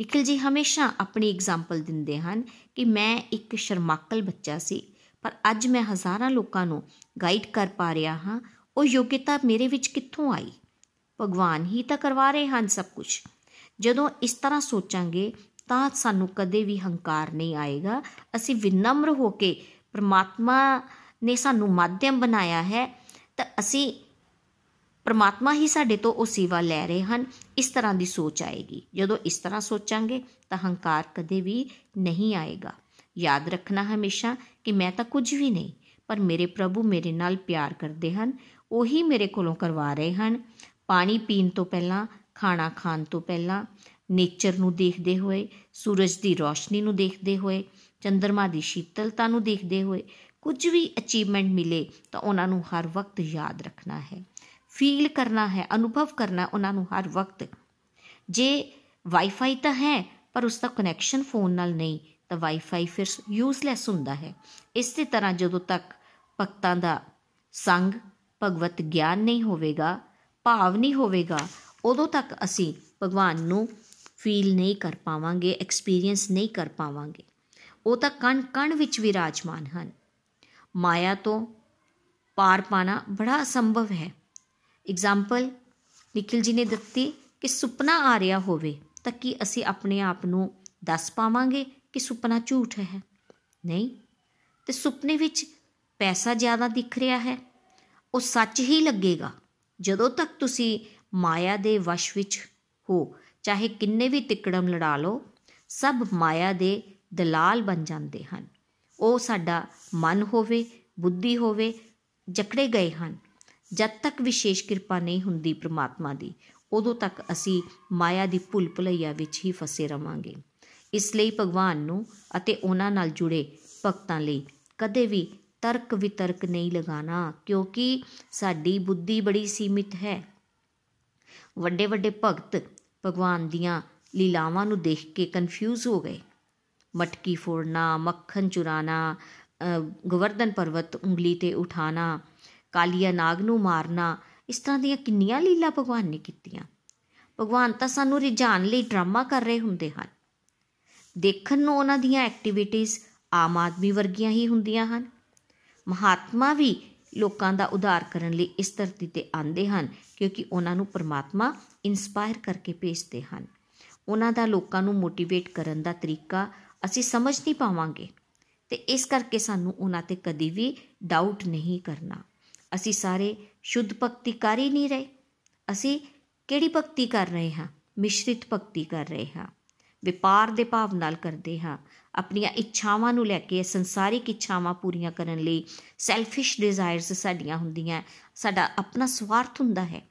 ਨਿਖਿਲ ਜੀ ਹਮੇਸ਼ਾ ਆਪਣੀ ਐਗਜ਼ਾਮਪਲ ਦਿੰਦੇ ਹਨ ਕਿ ਮੈਂ ਇੱਕ ਸ਼ਰਮਾਕਲ ਬੱਚਾ ਸੀ, ਪਰ ਅੱਜ ਮੈਂ ਹਜ਼ਾਰਾਂ ਲੋਕਾਂ ਨੂੰ ਗਾਈਡ ਕਰ ਪਾ ਰਿਹਾ ਹਾਂ, ਉਹ ਯੋਗਤਾ ਮੇਰੇ ਵਿੱਚ ਕਿੱਥੋਂ ਆਈ? ਭਗਵਾਨ ਹੀ ਤਾਂ ਕਰਵਾ ਰਹੇ ਹਨ ਸਭ ਕੁਝ। ਜਦੋਂ ਇਸ ਤਰ੍ਹਾਂ ਸੋਚਾਂਗੇ ਤਾਂ ਸਾਨੂੰ ਕਦੇ ਵੀ ਹੰਕਾਰ ਨਹੀਂ ਆਏਗਾ। ਅਸੀਂ ਵਿਨਮਰ ਹੋ ਕੇ ਪ੍ਰਮਾਤਮਾ ਨੇ ਸਾਨੂੰ ਮਾਧਿਅਮ ਬਣਾਇਆ ਹੈ, ਤਾਂ ਅਸੀਂ ਪਰਮਾਤਮਾ ਹੀ ਸਾਡੇ ਤੋਂ ਉਹ ਸੇਵਾ ਲੈ ਰਹੇ ਹਨ। ਇਸ ਤਰ੍ਹਾਂ ਦੀ ਸੋਚ ਆਏਗੀ। ਜਦੋਂ ਇਸ ਤਰ੍ਹਾਂ ਸੋਚਾਂਗੇ, ਤਾਂ ਹੰਕਾਰ ਕਦੇ ਵੀ ਨਹੀਂ ਆਏਗਾ। ਯਾਦ ਰੱਖਣਾ ਹਮੇਸ਼ਾ ਕਿ ਮੈਂ ਤਾਂ ਕੁਝ ਵੀ ਨਹੀਂ, ਪਰ ਮੇਰੇ ਪ੍ਰਭੂ ਮੇਰੇ ਨਾਲ ਪਿਆਰ ਕਰਦੇ ਹਨ, ਉਹੀ ਮੇਰੇ ਕੋਲੋਂ ਕਰਵਾ ਰਹੇ ਹਨ। ਪਾਣੀ ਪੀਣ ਤੋਂ ਪਹਿਲਾਂ, ਖਾਣਾ ਖਾਣ ਤੋਂ ਪਹਿਲਾਂ ਨੇਚਰ ਨੂੰ ਦੇਖਦੇ ਹੋਏ, ਸੂਰਜ ਦੀ ਰੋਸ਼ਨੀ ਨੂੰ ਦੇਖਦੇ ਹੋਏ ਚੰ드ਰਮਾ ਦੀ ਸ਼ੀਤਲਤਾ ਨੂੰ ਦੇਖਦੇ ਹੋਏ ਕੁਝ ਵੀ ਅਚੀਵਮੈਂਟ ਮਿਲੇ ਤਾਂ ਉਹਨਾਂ ਨੂੰ ਹਰ ਵਕਤ ਯਾਦ ਰੱਖਣਾ ਹੈ। ਫੀਲ ਕਰਨਾ ਹੈ, ਅਨੁਭਵ ਕਰਨਾ ਉਹਨਾਂ ਨੂੰ ਹਰ ਵਕਤ। ਜੇ ਵਾਈਫਾਈ ਤਾਂ ਹੈ, ਪਰ ਉਸ ਦਾ ਕਨੈਕਸ਼ਨ ਫੋਨ ਨਾਲ ਨਹੀਂ, ਤਾਂ ਵਾਈਫਾਈ ਫਿਰ ਯੂਸਲੈਸ ਹੁੰਦਾ ਹੈ। ਇਸੇ ਤਰ੍ਹਾਂ ਜਦੋਂ ਤੱਕ ਭਗਤਾਂ ਦਾ ਸੰਗ ਭਗਵਤ ਗਿਆਨ ਨਹੀਂ ਹੋਵੇਗਾ, ਭਾਵ ਨਹੀਂ ਹੋਵੇਗਾ, ਉਦੋਂ ਤੱਕ ਅਸੀਂ ਭਗਵਾਨ ਨੂੰ ਫੀਲ ਨਹੀਂ ਕਰ ਪਾਵਾਂਗੇ ਐਕਸਪੀਰੀਅੰਸ ਨਹੀਂ ਕਰ ਪਾਵਾਂਗੇ। ਉਹ ਤਾਂ ਕਣ ਕਣ ਵਿੱਚ ਵਿਰਾਜਮਾਨ ਹਨ। ਮਾਇਆ ਤੋਂ ਪਾਰ ਪਾਣਾ ਬੜਾ ਅਸੰਭਵ ਹੈ। ਐਗਜ਼ਾਮਪਲ ਨikhil ji ਨੇ ਦਿੱਤੀ ਕਿ ਸੁਪਨਾ ਆ ਰਿਹਾ ਹੋਵੇ ਤਾਂ ਕੀ ਅਸੀਂ ਆਪਣੇ ਆਪ ਨੂੰ ਦੱਸ ਪਾਵਾਂਗੇ ਕਿ ਸੁਪਨਾ ਝੂਠ ਹੈ? ਨਹੀਂ। ਤੇ ਸੁਪਨੇ ਵਿੱਚ ਪੈਸਾ ਜ਼ਿਆਦਾ ਦਿਖ ਰਿਹਾ ਹੈ। ਉਹ ਸੱਚ ਹੀ ਲੱਗੇਗਾ। ਜਦੋਂ ਤੱਕ ਤੁਸੀਂ ਮਾਇਆ ਦੇ ਵਸ਼ ਵਿੱਚ ਹੋ ਚਾਹੇ ਕਿੰਨੇ ਵੀ ਤਿਕੜਮ ਲੜਾ ਲਓ, ਸਭ ਮਾਇਆ ਦੇ ਦਲਾਲ ਬਣ ਜਾਂਦੇ ਹਨ। ਉਹ ਸਾਡਾ ਮਨ ਹੋਵੇ, ਬੁੱਧੀ ਹੋਵੇ, ਜਕੜੇ ਗਏ ਹਨ। ਜਦ ਤੱਕ ਵਿਸ਼ੇਸ਼ ਕਿਰਪਾ ਨਹੀਂ ਹੁੰਦੀ ਪ੍ਰਮਾਤਮਾ ਦੀ, ਉਦੋਂ ਤੱਕ ਅਸੀਂ ਮਾਇਆ ਦੀ ਭੁੱਲ ਭੁਲਈਆ ਵਿੱਚ ਹੀ ਫਸੇ ਰਵਾਂਗੇ। ਇਸ ਲਈ ਭਗਵਾਨ ਨੂੰ ਅਤੇ ਉਹਨਾਂ ਨਾਲ ਜੁੜੇ ਭਗਤਾਂ ਲਈ ਕਦੇ ਵੀ ਤਰਕ ਵਿਤਰਕ ਨਹੀਂ ਲਗਾਣਾ, ਕਿਉਂਕਿ ਸਾਡੀ ਬੁੱਧੀ ਬੜੀ ਸੀਮਿਤ ਹੈ। ਵੱਡੇ ਵੱਡੇ ਭਗਤ ਭਗਵਾਨ ਦੀਆਂ ਲੀਲਾਵਾਂ ਨੂੰ ਦੇਖ ਕੇ ਕਨਫਿਊਜ਼ ਹੋ ਗਏ। ਮਟਕੀ ਫੋੜਨਾ, ਮੱਖਣ ਚੁਰਾਣਾ ਗਵਰਧਨ ਪਰਵਤ ਉਂਗਲੀ ਤੇ ਉਠਾਣਾ, ਕਾਲੀਆ ਨਾਗ ਨੂੰ ਮਾਰਨਾ, ਇਸ ਤਰ੍ਹਾਂ ਦੀਆਂ ਕਿੰਨੀਆਂ ਲੀਲਾ ਭਗਵਾਨ ਨੇ ਕੀਤੀਆਂ। ਭਗਵਾਨ ਤਾਂ ਸਾਨੂੰ ਰਿਝਾਨ ਲਈ ਡਰਾਮਾ ਕਰ ਰਹੇ ਹੁੰਦੇ ਹਨ। ਦੇਖਣ ਨੂੰ ਉਹਨਾਂ ਦੀਆਂ ਐਕਟੀਵਿਟੀਆਂ ਆਮ ਆਦਮੀ ਵਰਗੀਆਂ ਹੀ ਹੁੰਦੀਆਂ ਹਨ। ਮਹਾਤਮਾ ਵੀ ਲੋਕਾਂ ਦਾ ਉਧਾਰ ਕਰਨ ਲਈ ਇਸ ਧਰਤੀ ਤੇ ਆਉਂਦੇ ਹਨ, ਕਿਉਂਕਿ ਉਹਨਾਂ ਨੂੰ ਪਰਮਾਤਮਾ ਇਨਸਪਾਇਰ ਕਰਕੇ ਭੇਜਦੇ ਹਨ। ਉਹਨਾਂ ਦਾ ਲੋਕਾਂ ਨੂੰ ਮੋਟੀਵੇਟ ਕਰਨ ਦਾ ਤਰੀਕਾ ਅਸੀਂ ਸਮਝ ਨਹੀਂ ਪਾਵਾਂਗੇ। ਤੇ ਇਸ ਕਰਕੇ ਸਾਨੂੰ ਉਹਨਾਂ ਤੇ ਕਦੀ ਵੀ ਡਾਊਟ ਨਹੀਂ ਕਰਨਾ। ਅਸੀਂ ਸਾਰੇ ਸ਼ੁੱਧ ਭਗਤੀ ਕਰ ਹੀ ਨਹੀਂ ਰਹੇ। ਅਸੀਂ ਕਿਹੜੀ ਭਗਤੀ ਕਰ ਰਹੇ ਹਾਂ? ਮਿਸ਼ਰਿਤ ਭਗਤੀ ਕਰ ਰਹੇ ਹਾਂ। ਵਪਾਰ ਦੇ ਭਾਵ ਨਾਲ ਕਰਦੇ ਹਾਂ। ਆਪਣੀਆਂ ਇੱਛਾਵਾਂ ਨੂੰ ਲੈ ਕੇ, ਸੰਸਾਰਿਕ ਇੱਛਾਵਾਂ ਪੂਰੀਆਂ ਕਰਨ ਲਈ ਸੈਲਫਿਸ਼ ਡਿਜ਼ਾਇਰਸ ਸਾਡੀਆਂ ਹੁੰਦੀਆਂ। ਸਾਡਾ ਆਪਣਾ ਸਵਾਰਥ ਹੁੰਦਾ ਹੈ।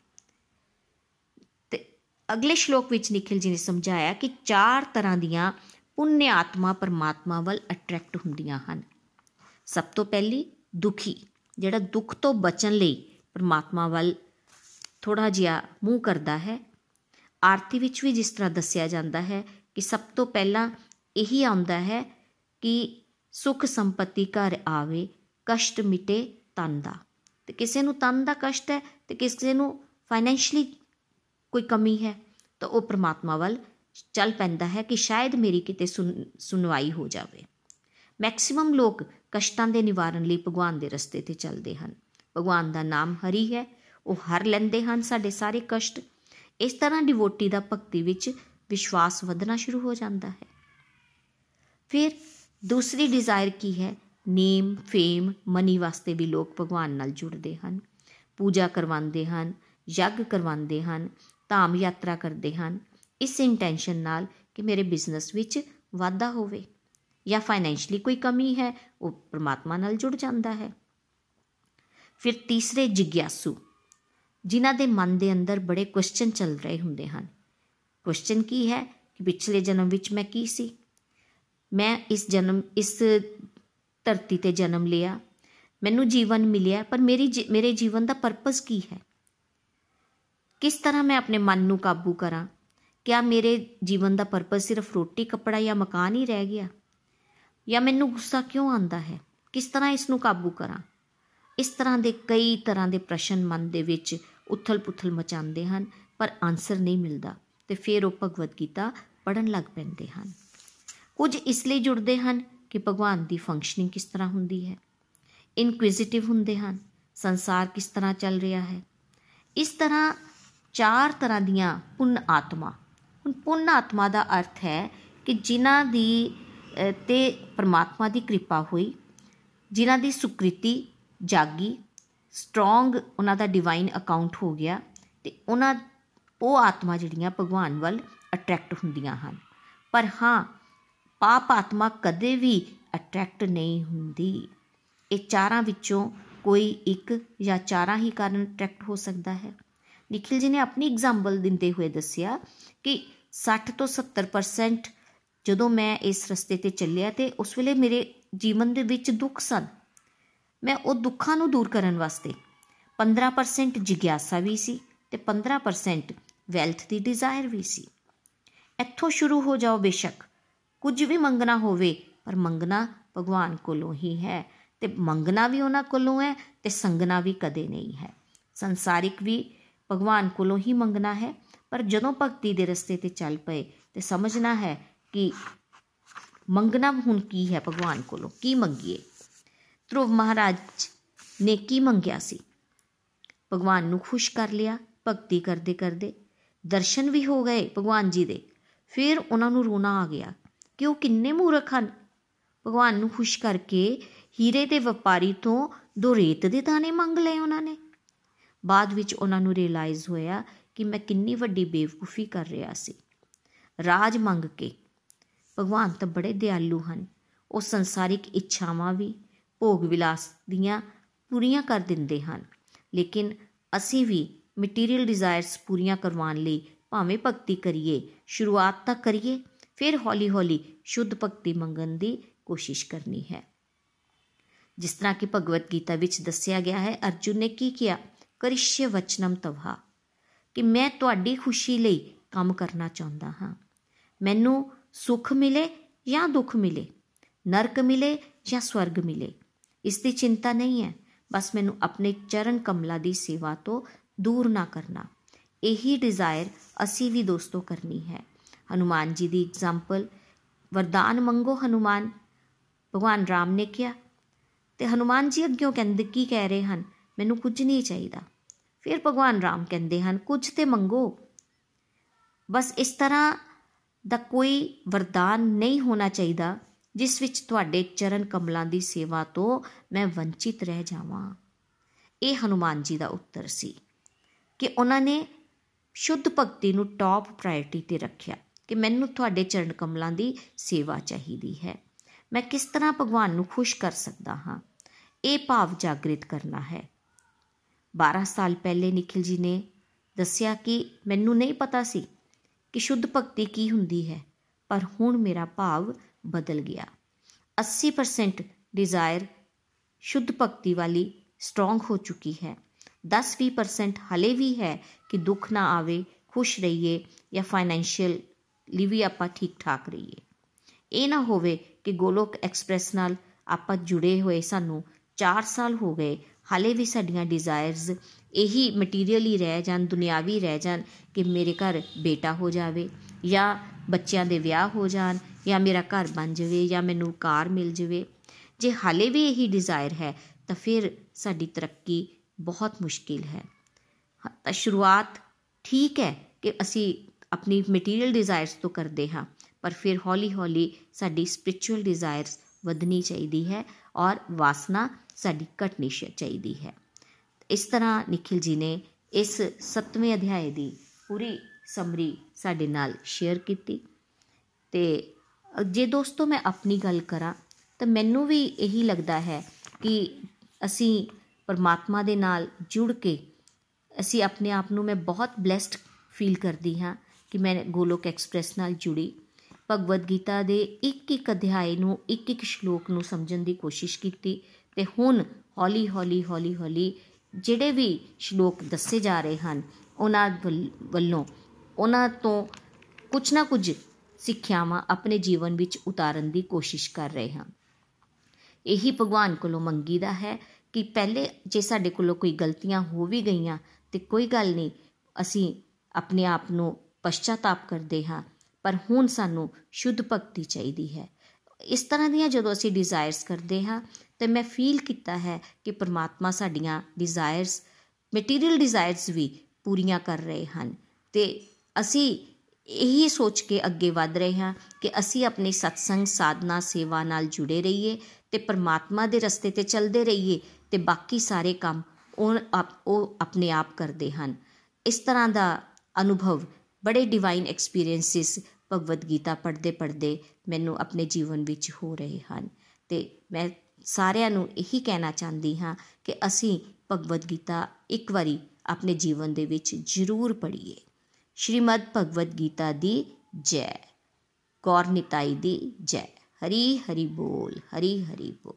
ਤੇ ਅਗਲੇ ਸ਼ਲੋਕ ਵਿੱਚ ਨikhil ji ਨੇ ਸਮਝਾਇਆ ਕਿ ਚਾਰ ਤਰ੍ਹਾਂ ਦੀਆਂ ਪੁੰਨ ਆਤਮਾ ਪਰਮਾਤਮਾ ਵੱਲ ਅਟਰੈਕਟ ਹੁੰਦੀਆਂ ਹਨ। ਸਭ ਤੋਂ ਪਹਿਲੀ ਦੁਖੀ, ਜਿਹੜਾ ਦੁੱਖ ਤੋਂ ਬਚਣ ਲਈ ਪਰਮਾਤਮਾ ਵੱਲ ਥੋੜਾ ਜਿਹਾ ਮੂੰਹ ਕਰਦਾ ਹੈ। ਆਰਤੀ ਵਿੱਚ ਵੀ ਜਿਸ ਤਰ੍ਹਾਂ ਦੱਸਿਆ ਜਾਂਦਾ ਹੈ ਕਿ ਸਭ ਤੋਂ ਪਹਿਲਾਂ ਇਹੀ ਆਉਂਦਾ ਹੈ ਕਿ ਸੁਖ ਸੰਪਤੀ ਘਰ ਆਵੇ, ਕਸ਼ਟ ਮਿਟੇ ਤਨ ਦਾ। ਤੇ ਕਿਸੇ ਨੂੰ ਤਨ ਦਾ ਕਸ਼ਟ ਹੈ ਤੇ ਕਿਸੇ ਨੂੰ ਫਾਈਨੈਂਸ਼ਲੀ ਕੋਈ ਕਮੀ ਹੈ, ਤਾਂ ਉਹ ਪ੍ਰਮਾਤਮਾ ਵੱਲ ਚੱਲ ਪੈਂਦਾ ਹੈ ਕਿ ਸ਼ਾਇਦ ਮੇਰੀ ਕਿਤੇ ਸੁਣਵਾਈ ਹੋ ਜਾਵੇ। ਮੈਕਸਿਮਮ ਲੋਕ ਕਸ਼ਟਾਂ ਦੇ ਨਿਵਾਰਨ ਲਈ ਭਗਵਾਨ ਦੇ ਰਸਤੇ ਤੇ ਚੱਲਦੇ ਹਨ। ਭਗਵਾਨ ਦਾ ਨਾਮ ਹਰੀ ਹੈ, ਉਹ ਹਰ ਲੈਂਦੇ ਹਨ ਸਾਡੇ ਸਾਰੇ ਕਸ਼ਟ। ਇਸ ਤਰ੍ਹਾਂ ਡਿਵੋਟੀ ਦਾ ਭਗਤੀ ਵਿੱਚ ਵਿਸ਼ਵਾਸ ਵਧਣਾ ਸ਼ੁਰੂ ਹੋ ਜਾਂਦਾ ਹੈ। ਫਿਰ ਦੂਸਰੀ ਡਿਜ਼ਾਇਰ ਕੀ ਹੈ? ਨੇਮ, ਫੇਮ ਮਨੀ ਵਾਸਤੇ ਵੀ ਲੋਕ ਭਗਵਾਨ ਨਾਲ ਜੁੜਦੇ ਹਨ। ਪੂਜਾ ਕਰਵਾਉਂਦੇ ਹਨ, ਯੱਗ ਕਰਵਾਉਂਦੇ ਹਨ, ਧਾਮ ਯਾਤਰਾ ਕਰਦੇ ਹਨ। ਇਸ ਇੰਟੈਂਸ਼ਨ ਨਾਲ ਕਿ ਮੇਰੇ ਬਿਜ਼ਨਸ ਵਿੱਚ ਵਾਧਾ ਹੋਵੇ ਜਾਂ ਫਾਈਨੈਂਸ਼ਲੀ ਕੋਈ ਕਮੀ ਹੈ, ਉਹ ਪ੍ਰਮਾਤਮਾ ਨਾਲ ਜੁੜ ਜਾਂਦਾ ਹੈ। ਫਿਰ ਤੀਸਰੇ ਜਿਗਿਆਸੂ, ਜਿਨ੍ਹਾਂ ਦੇ ਮਨ ਦੇ ਅੰਦਰ ਬੜੇ ਕੁਐਸਚਨ ਚੱਲ ਰਹੇ ਹੁੰਦੇ ਹਨ। ਕੁਐਸਚਨ ਕੀ ਹੈ ਕਿ ਪਿਛਲੇ ਜਨਮ ਵਿੱਚ ਮੈਂ ਕੀ ਸੀ? ਮੈਂ ਇਸ ਜਨਮ, ਇਸ ਧਰਤੀ ਤੇ ਜਨਮ ਲਿਆ। ਮੈਨੂੰ ਜੀਵਨ ਮਿਲਿਆ, ਪਰ ਮੇਰੀ ਮੇਰੇ ਜੀਵਨ ਦਾ ਪਰਪਸ ਕੀ ਹੈ? ਕਿਸ ਤਰ੍ਹਾਂ ਮੈਂ ਆਪਣੇ ਮਨ ਨੂੰ ਕਾਬੂ ਕਰਾਂ? ਕਿਆ ਮੇਰੇ ਜੀਵਨ ਦਾ ਪਰਪਸ ਸਿਰਫ ਰੋਟੀ, ਕੱਪੜਾ ਜਾਂ ਮਕਾਨ ਹੀ ਰਹਿ ਗਿਆ? ਜਾਂ ਮੈਨੂੰ ਗੁੱਸਾ ਕਿਉਂ ਆਉਂਦਾ ਹੈ? ਕਿਸ ਤਰ੍ਹਾਂ ਇਸ ਨੂੰ ਕਾਬੂ ਕਰਾਂ? ਇਸ ਤਰ੍ਹਾਂ ਦੇ ਕਈ ਤਰ੍ਹਾਂ ਦੇ ਪ੍ਰਸ਼ਨ ਮਨ ਦੇ ਵਿੱਚ ਉਥਲ-ਪੁਥਲ ਮਚਾਉਂਦੇ ਹਨ, ਪਰ ਆਨਸਰ ਨਹੀਂ ਮਿਲਦਾ। ਤੇ ਫਿਰ ਉਹ ਭਗਵਦ ਗੀਤਾ ਪੜਨ ਲੱਗ ਪੈਂਦੇ ਹਨ। ਕੁਝ ਇਸ ਲਈ ਜੁੜਦੇ ਹਨ ਕਿ ਭਗਵਾਨ ਦੀ ਫੰਕਸ਼ਨਿੰਗ ਕਿਸ ਤਰ੍ਹਾਂ ਹੁੰਦੀ ਹੈ। ਇਨਕੁਇਜ਼ਿਟਿਵ ਹੁੰਦੇ ਹਨ, ਸੰਸਾਰ ਕਿਸ ਤਰ੍ਹਾਂ ਚੱਲ ਰਿਹਾ ਹੈ। ਇਸ ਤਰ੍ਹਾਂ ਚਾਰ ਤਰ੍ਹਾਂ ਦੀਆਂ ਪੁੰਨ ਆਤਮਾ। ਹੁਣ ਪੁੰਨ ਆਤਮਾ ਦਾ ਅਰਥ ਹੈ ਕਿ ਜਿਨ੍ਹਾਂ ਦੀ ਤੇ ਪਰਮਾਤਮਾ ਦੀ ਕਿਰਪਾ ਹੋਈ, ਜਿਨ੍ਹਾਂ ਦੀ ਸੁਕ੍ਰਿਤੀ ਜਾਗੀ ਸਟਰੋਂਗ ਉਹਨਾਂ ਦਾ ਡਿਵਾਈਨ ਅਕਾਊਂਟ ਹੋ ਗਿਆ ਤੇ ਉਹਨਾਂ, ਉਹ ਆਤਮਾ ਜਿਹੜੀਆਂ ਭਗਵਾਨ ਵੱਲ ਅਟਰੈਕਟ ਹੁੰਦੀਆਂ ਹਨ। ਪਰ ਹਾਂ ਪਾਪ ਆਤਮਾ ਕਦੇ ਵੀ ਅਟਰੈਕਟ ਨਹੀਂ ਹੁੰਦੀ। ਇਹ ਚਾਰਾਂ ਵਿੱਚੋਂ ਕੋਈ ਇੱਕ ਜਾਂ ਚਾਰਾਂ ਹੀ ਕਾਰਨ ਅਟਰੈਕਟ ਹੋ ਸਕਦਾ ਹੈ। ਨikhil ji ਨੇ ਆਪਣੀ ਐਗਜ਼ਾਮਪਲ ਦਿੰਦੇ ਹੋਏ ਦੱਸਿਆ ਕਿ 60 ਤੋਂ 70% ਜਦੋਂ ਮੈਂ ਇਸ ਰਸਤੇ ਤੇ ਚੱਲਿਆ ਤੇ ਉਸ ਵੇਲੇ ਮੇਰੇ ਜੀਵਨ ਦੇ ਵਿੱਚ ਦੁੱਖ ਸਨ। ਮੈਂ ਉਹ ਦੁੱਖਾਂ ਨੂੰ ਦੂਰ ਕਰਨ ਵਾਸਤੇ 15% ਜਿਗਿਆਸਾ ਵੀ ਸੀ ਤੇ 15% ਵੈਲਥ ਦੀ ਡਿਜ਼ਾਇਰ ਵੀ ਸੀ। ਇੱਥੋਂ ਸ਼ੁਰੂ ਹੋ ਜਾਓ ਬੇਸ਼ੱਕ। ਕੁਝ ਵੀ ਮੰਗਣਾ ਹੋਵੇ, ਪਰ ਮੰਗਣਾ ਭਗਵਾਨ ਕੋਲੋਂ ਹੀ ਹੈ ਤੇ ਮੰਗਣਾ ਵੀ ਉਹਨਾਂ ਕੋਲੋਂ ਹੈ ਤੇ ਸੰਗਣਾ ਵੀ ਕਦੇ ਨਹੀਂ ਹੈ। ਸੰਸਾਰਿਕ ਵੀ ਭਗਵਾਨ ਕੋਲੋਂ ਹੀ ਮੰਗਣਾ ਹੈ, ਪਰ ਜਦੋਂ ਭਗਤੀ ਦੇ ਰਸਤੇ ਤੇ ਚੱਲ ਪਏ ਤੇ ਸਮਝਣਾ ਹੈ ਕਿ ਮੰਗਣਾ ਹੁਣ ਕੀ ਹੈ ਭਗਵਾਨ ਕੋਲੋਂ, ਕੀ ਮੰਗੀਏ? ਧਰੁਵ ਮਹਾਰਾਜ ਨੇ ਕੀ ਮੰਗਿਆ ਸੀ? ਭਗਵਾਨ ਨੂੰ ਖੁਸ਼ ਕਰ ਲਿਆ, ਭਗਤੀ ਕਰਦੇ ਕਰਦੇ ਦਰਸ਼ਨ ਵੀ ਹੋ ਗਏ ਭਗਵਾਨ ਜੀ ਦੇ, ਫਿਰ ਉਹਨਾਂ ਨੂੰ ਰੋਣਾ ਆ ਗਿਆ। ਕਿ ਉਹ ਕਿੰਨੇ ਮੂਰਖ ਹਨ? ਭਗਵਾਨ ਨੂੰ ਖੁਸ਼ ਕਰਕੇ ਹੀਰੇ ਦੇ ਵਪਾਰੀ ਤੋਂ ਦੋ ਰੇਤ ਦੇ ਦਾਣੇ ਮੰਗ ਲਏ ਉਹਨਾਂ ਨੇ। ਬਾਅਦ ਵਿੱਚ ਉਹਨਾਂ ਨੂੰ ਰਿਅਲਾਈਜ਼ ਹੋਇਆ ਕਿ ਮੈਂ ਕਿੰਨੀ ਵੱਡੀ ਬੇਵਕੂਫੀ ਕਰ ਰਿਹਾ ਸੀ। ਰਾਜ ਮੰਗ ਕੇ। ਭਗਵਾਨ ਤਾਂ ਬੜੇ ਦਿਆਲੂ ਹਨ। ਉਹ ਸੰਸਾਰਿਕ ਇੱਛਾਵਾਂ ਵੀ, ਭੋਗ ਵਿਲਾਸ ਦੀਆਂ ਪੂਰੀਆਂ ਕਰ ਦਿੰਦੇ ਹਨ। ਲੇਕਿਨ ਅਸੀਂ ਵੀ ਮਟੀਰੀਅਲ ਡਿਜ਼ਾਇਰਸ ਪੂਰੀਆਂ ਕਰਵਾਉਣ ਲਈ ਭਾਵੇਂ ਭਗਤੀ ਕਰੀਏ, ਸ਼ੁਰੂਆਤ ਤਾਂ ਕਰੀਏ। ਫਿਰ ਹੌਲੀ-ਹੌਲੀ ਸ਼ੁੱਧ ਭਗਤੀ ਮੰਗਣ ਦੀ ਕੋਸ਼ਿਸ਼ ਕਰਨੀ ਹੈ। ਜਿਸ ਤਰ੍ਹਾਂ ਕਿ ਭਗਵਤ ਗੀਤਾ ਵਿੱਚ ਦੱਸਿਆ ਗਿਆ ਹੈ, ਅਰਜੁਨ ਨੇ ਕੀ ਕੀਤਾ ਕਰਿਸ਼ਯ ਵਚਨਮ ਤਵਹਾ। ਕਿ ਮੈਂ ਤੁਹਾਡੀ ਖੁਸ਼ੀ ਲਈ ਕੰਮ ਕਰਨਾ ਚਾਹੁੰਦਾ ਹਾਂ। ਮੈਨੂੰ ਸੁੱਖ ਮਿਲੇ ਜਾਂ ਦੁੱਖ ਮਿਲੇ? ਨਰਕ ਮਿਲੇ ਜਾਂ ਸਵਰਗ ਮਿਲੇ? ਇਸ ਦੀ ਚਿੰਤਾ ਨਹੀਂ ਹੈ। ਬਸ ਮੈਨੂੰ ਆਪਣੇ ਚਰਨ ਕਮਲਾ ਦੀ ਸੇਵਾ ਤੋਂ ਦੂਰ ਨਾ ਕਰਨਾ। ਇਹੀ ਡਿਜ਼ਾਇਰ ਅਸੀਂ ਵੀ ਦੋਸਤੋ ਕਰਨੀ ਹੈ। ਹਨੂਮਾਨ ਜੀ ਦੀ ਐਗਜ਼ਾਮਪਲ ਵਰਦਾਨ ਮੰਗੋ ਹਨੂਮਾਨ, ਭਗਵਾਨ ਰਾਮ ਨੇ ਕਿਹਾ। ਤੇ ਹਨੂਮਾਨ ਜੀ ਅੱਗਿਓਂ ਕਹਿੰਦੇ, ਕੀ ਕਹਿ ਰਹੇ ਹਨ? ਮੈਨੂੰ ਕੁਝ ਨਹੀਂ ਚਾਹੀਦਾ। ਫਿਰ ਭਗਵਾਨ ਰਾਮ ਕਹਿੰਦੇ ਹਨ, ਕੁਝ ਤੇ ਮੰਗੋ। ਬਸ ਇਸ ਤਰ੍ਹਾਂ ਦਾ ਕੋਈ ਵਰਦਾਨ ਨਹੀਂ ਹੋਣਾ ਚਾਹੀਦਾ, ਜਿਸ ਵਿੱਚ ਤੁਹਾਡੇ ਚਰਨ ਕਮਲਾਂ ਦੀ ਸੇਵਾ ਤੋਂ ਮੈਂ ਵੰਚਿਤ ਰਹਿ ਜਾਵਾਂ। ਇਹ ਹਨੂਮਾਨ ਜੀ ਦਾ ਉੱਤਰ ਸੀ ਕਿ ਉਹਨਾਂ ਨੇ ਸ਼ੁੱਧ ਭਗਤੀ ਨੂੰ ਟੌਪ ਪ੍ਰਾਇੋਰਟੀ ਤੇ ਰੱਖਿਆ। ਕਿ ਮੈਨੂੰ ਤੁਹਾਡੇ ਚਰਨ ਕਮਲਾਂ ਦੀ ਸੇਵਾ ਚਾਹੀਦੀ ਹੈ। ਮੈਂ ਕਿਸ ਤਰ੍ਹਾਂ ਭਗਵਾਨ ਨੂੰ ਖੁਸ਼ ਕਰ ਸਕਦਾ ਹਾਂ? ਇਹ ਭਾਵ ਜਾਗਰਿਤ ਕਰਨਾ ਹੈ। 12 ਸਾਲ ਪਹਿਲੇ ਨikhil ji ਨੇ ਦੱਸਿਆ ਕਿ ਮੈਨੂੰ ਨਹੀਂ ਪਤਾ ਸੀ ਕਿ ਸ਼ੁੱਧ ਭਗਤੀ ਕੀ ਹੁੰਦੀ ਹੈ, ਪਰ ਹੁਣ ਮੇਰਾ ਭਾਵ ਬਦਲ ਗਿਆ। 80% ਡਿਜ਼ਾਇਰ ਸ਼ੁੱਧ ਭਗਤੀ ਵਾਲੀ ਸਟਰੋਂਗ ਹੋ ਚੁੱਕੀ ਹੈ। 10-20% ਹਲੇ ਵੀ ਹੈ ਕਿ ਦੁੱਖ ਨਾ ਆਵੇ, ਖੁਸ਼ ਰਹੀਏ ਜਾਂ ਫਾਈਨੈਂਸ਼ੀਅਲ ਲਈ ਵੀ ਆਪਾਂ ਠੀਕ ਠਾਕ ਰਹੀਏ। ਇਹ ਨਾ ਹੋਵੇ ਕਿ ਗੋਲੋਕ ਐਕਸਪ੍ਰੈਸ ਨਾਲ ਆਪਾਂ ਜੁੜੇ ਹੋਏ ਸਾਨੂੰ 4 ਸਾਲ ਹੋ ਗਏ, ਹਾਲੇ ਵੀ ਸਾਡੀਆਂ ਡਿਜ਼ਾਇਰਸ ਇਹੀ ਮਟੀਰੀਅਲੀ ਰਹਿ ਜਾਣ, ਦੁਨਿਆਵੀ ਰਹਿ ਜਾਣ ਕਿ ਮੇਰੇ ਘਰ ਬੇਟਾ ਹੋ ਜਾਵੇ ਜਾਂ ਬੱਚਿਆਂ ਦੇ ਵਿਆਹ ਹੋ ਜਾਣ ਜਾਂ ਮੇਰਾ ਘਰ ਬਣ ਜਾਵੇ ਜਾਂ ਮੈਨੂੰ ਕਾਰ ਮਿਲ ਜਾਵੇ। ਜੇ ਹਾਲੇ ਵੀ ਇਹੀ ਡਿਜ਼ਾਇਰ ਹੈ, ਤਾਂ ਫਿਰ ਸਾਡੀ ਤਰੱਕੀ ਬਹੁਤ ਮੁਸ਼ਕਿਲ ਹੈ। ਤਾਂ ਸ਼ੁਰੂਆਤ ਠੀਕ ਹੈ ਕਿ ਅਸੀਂ ਆਪਣੀ ਮਟੀਰੀਅਲ ਡਿਜ਼ਾਇਰਸ ਤੋਂ ਕਰਦੇ ਹਾਂ, ਪਰ ਫਿਰ ਹੌਲੀ-ਹੌਲੀ ਸਾਡੀ ਸਪਿਰਚੁਅਲ ਡਿਜ਼ਾਇਰਸ ਵਧਣੀ ਚਾਹੀਦੀ ਹੈ ਔਰ ਵਾਸਨਾ ਸਾਡੀ ਘਟਣੀ ਚਾਹੀਦੀ ਹੈ। ਇਸ ਤਰ੍ਹਾਂ ਨikhil ji ਨੇ ਇਸ 7ਵੇਂ ਅਧਿਆਏ ਦੀ ਪੂਰੀ ਸਮਰੀ ਸਾਡੇ ਨਾਲ ਸ਼ੇਅਰ ਕੀਤੀ ਤੇ ਜੇ ਦੋਸਤੋ ਮੈਂ ਆਪਣੀ ਗੱਲ ਕਰਾਂ ਤਾਂ ਮੈਨੂੰ ਵੀ ਇਹੀ ਲੱਗਦਾ ਹੈ ਕਿ ਅਸੀਂ ਪਰਮਾਤਮਾ ਦੇ ਨਾਲ ਜੁੜ ਕੇ ਅਸੀਂ ਆਪਣੇ ਆਪ ਨੂੰ ਮੈਂ ਬਹੁਤ ਬlesed ਫੀਲ ਕਰਦੀ ਹਾਂ ਕਿ ਮੈਂ ਗੋਲੋਕ ਐਕਸਪ੍ਰੈਸ ਨਾਲ ਜੁੜੀ। ਭਗਵਦ ਗੀਤਾ ਦੇ ਇੱਕ ਇੱਕ ਅਧਿਆਏ ਨੂੰ ਇੱਕ ਇੱਕ ਸ਼ਲੋਕ ਨੂੰ ਸਮਝਣ ਦੀ ਕੋਸ਼ਿਸ਼ ਕੀਤੀ ਤੇ ਹੁਣ ਹੌਲੀ ਹੌਲੀ ਹੌਲੀ ਹੌਲੀ ਜਿਹੜੇ ਵੀ ਸ਼ਲੋਕ ਦੱਸੇ ਜਾ ਰਹੇ ਹਨ, ਉਹਨਾਂ ਵੱਲੋਂ ਉਹਨਾਂ ਤੋਂ ਕੁਝ ਨਾ ਕੁਝ ਸਿੱਖਿਆਵਾਂ ਆਪਣੇ ਜੀਵਨ ਵਿੱਚ ਉਤਾਰਨ ਦੀ ਕੋਸ਼ਿਸ਼ ਕਰ ਰਹੇ ਹਾਂ। ਇਹੀ ਭਗਵਾਨ ਕੋਲੋਂ ਮੰਗੀਦਾ ਹੈ ਕਿ ਪਹਿਲੇ ਜੇ ਸਾਡੇ ਕੋਲੋਂ ਕੋਈ ਗਲਤੀਆਂ ਹੋ ਵੀ ਗਈਆਂ ਤੇ ਕੋਈ ਗੱਲ ਨਹੀਂ, ਅਸੀਂ ਆਪਣੇ ਆਪ ਨੂੰ ਪਛਤਾਤਾਪ ਕਰਦੇ ਹਾਂ, ਪਰ ਹੁਣ ਸਾਨੂੰ ਸ਼ੁੱਧ ਭਗਤੀ ਚਾਹੀਦੀ ਹੈ। ਇਸ ਤਰ੍ਹਾਂ ਦੀਆਂ ਜਦੋਂ ਅਸੀਂ ਡਿਜ਼ਾਇਰਸ ਕਰਦੇ ਹਾਂ, ਤੇ ਮੈਂ ਫੀਲ ਕੀਤਾ ਹੈ ਕਿ ਪ੍ਰਮਾਤਮਾ ਸਾਡੀਆਂ ਡਿਜ਼ਾਇਰਸ ਮਟੀਰੀਅਲ ਡਿਜ਼ਾਇਰਸ ਵੀ ਪੂਰੀਆਂ ਕਰ ਰਹੇ ਹਨ। ਤੇ ਅਸੀਂ ਇਹੀ ਸੋਚ ਕੇ ਅੱਗੇ ਵਧ ਰਹੇ ਹਾਂ ਕਿ ਅਸੀਂ ਆਪਣੀ ਸਤਸੰਗ, ਸਾਧਨਾ, ਸੇਵਾ ਨਾਲ ਜੁੜੇ ਰਹੀਏ ਤੇ ਪਰਮਾਤਮਾ ਦੇ ਰਸਤੇ ਤੇ ਚੱਲਦੇ ਰਹੀਏ ਤੇ ਬਾਕੀ ਸਾਰੇ ਕੰਮ ਉਹ ਉਹ ਆਪਣੇ ਆਪ ਕਰਦੇ ਹਨ। ਇਸ ਤਰ੍ਹਾਂ ਦਾ ਅਨੁਭਵ ਬੜੇ ਡਿਵਾਈਨ ਐਕਸਪੀਰੀਐਂਸਿਸ ਭਗਵਦ ਗੀਤਾ ਪੜ੍ਹਦੇ ਪੜ੍ਹਦੇ ਮੈਨੂੰ ਆਪਣੇ ਜੀਵਨ ਵਿੱਚ ਹੋ ਰਹੇ ਹਨ। ਤੇ ਮੈਂ ਸਾਰਿਆਂ ਨੂੰ ਇਹੀ ਕਹਿਣਾ ਚਾਹੁੰਦੀ ਹਾਂ ਕਿ ਅਸੀਂ ਭਗਵਦ ਗੀਤਾ ਇੱਕ ਵਾਰੀ ਆਪਣੇ ਜੀਵਨ ਦੇ ਵਿੱਚ ਜ਼ਰੂਰ ਪੜ੍ਹੀਏ। ਸ਼੍ਰੀਮਦ ਭਗਵਦ ਗੀਤਾ ਦੀ ਜੈ, ਗੌਰ ਨਿਤਾਈ ਦੀ ਜੈ। ਹਰੀ ਹਰੀ ਬੋਲ, ਹਰੀ ਹਰੀ ਬੋਲ।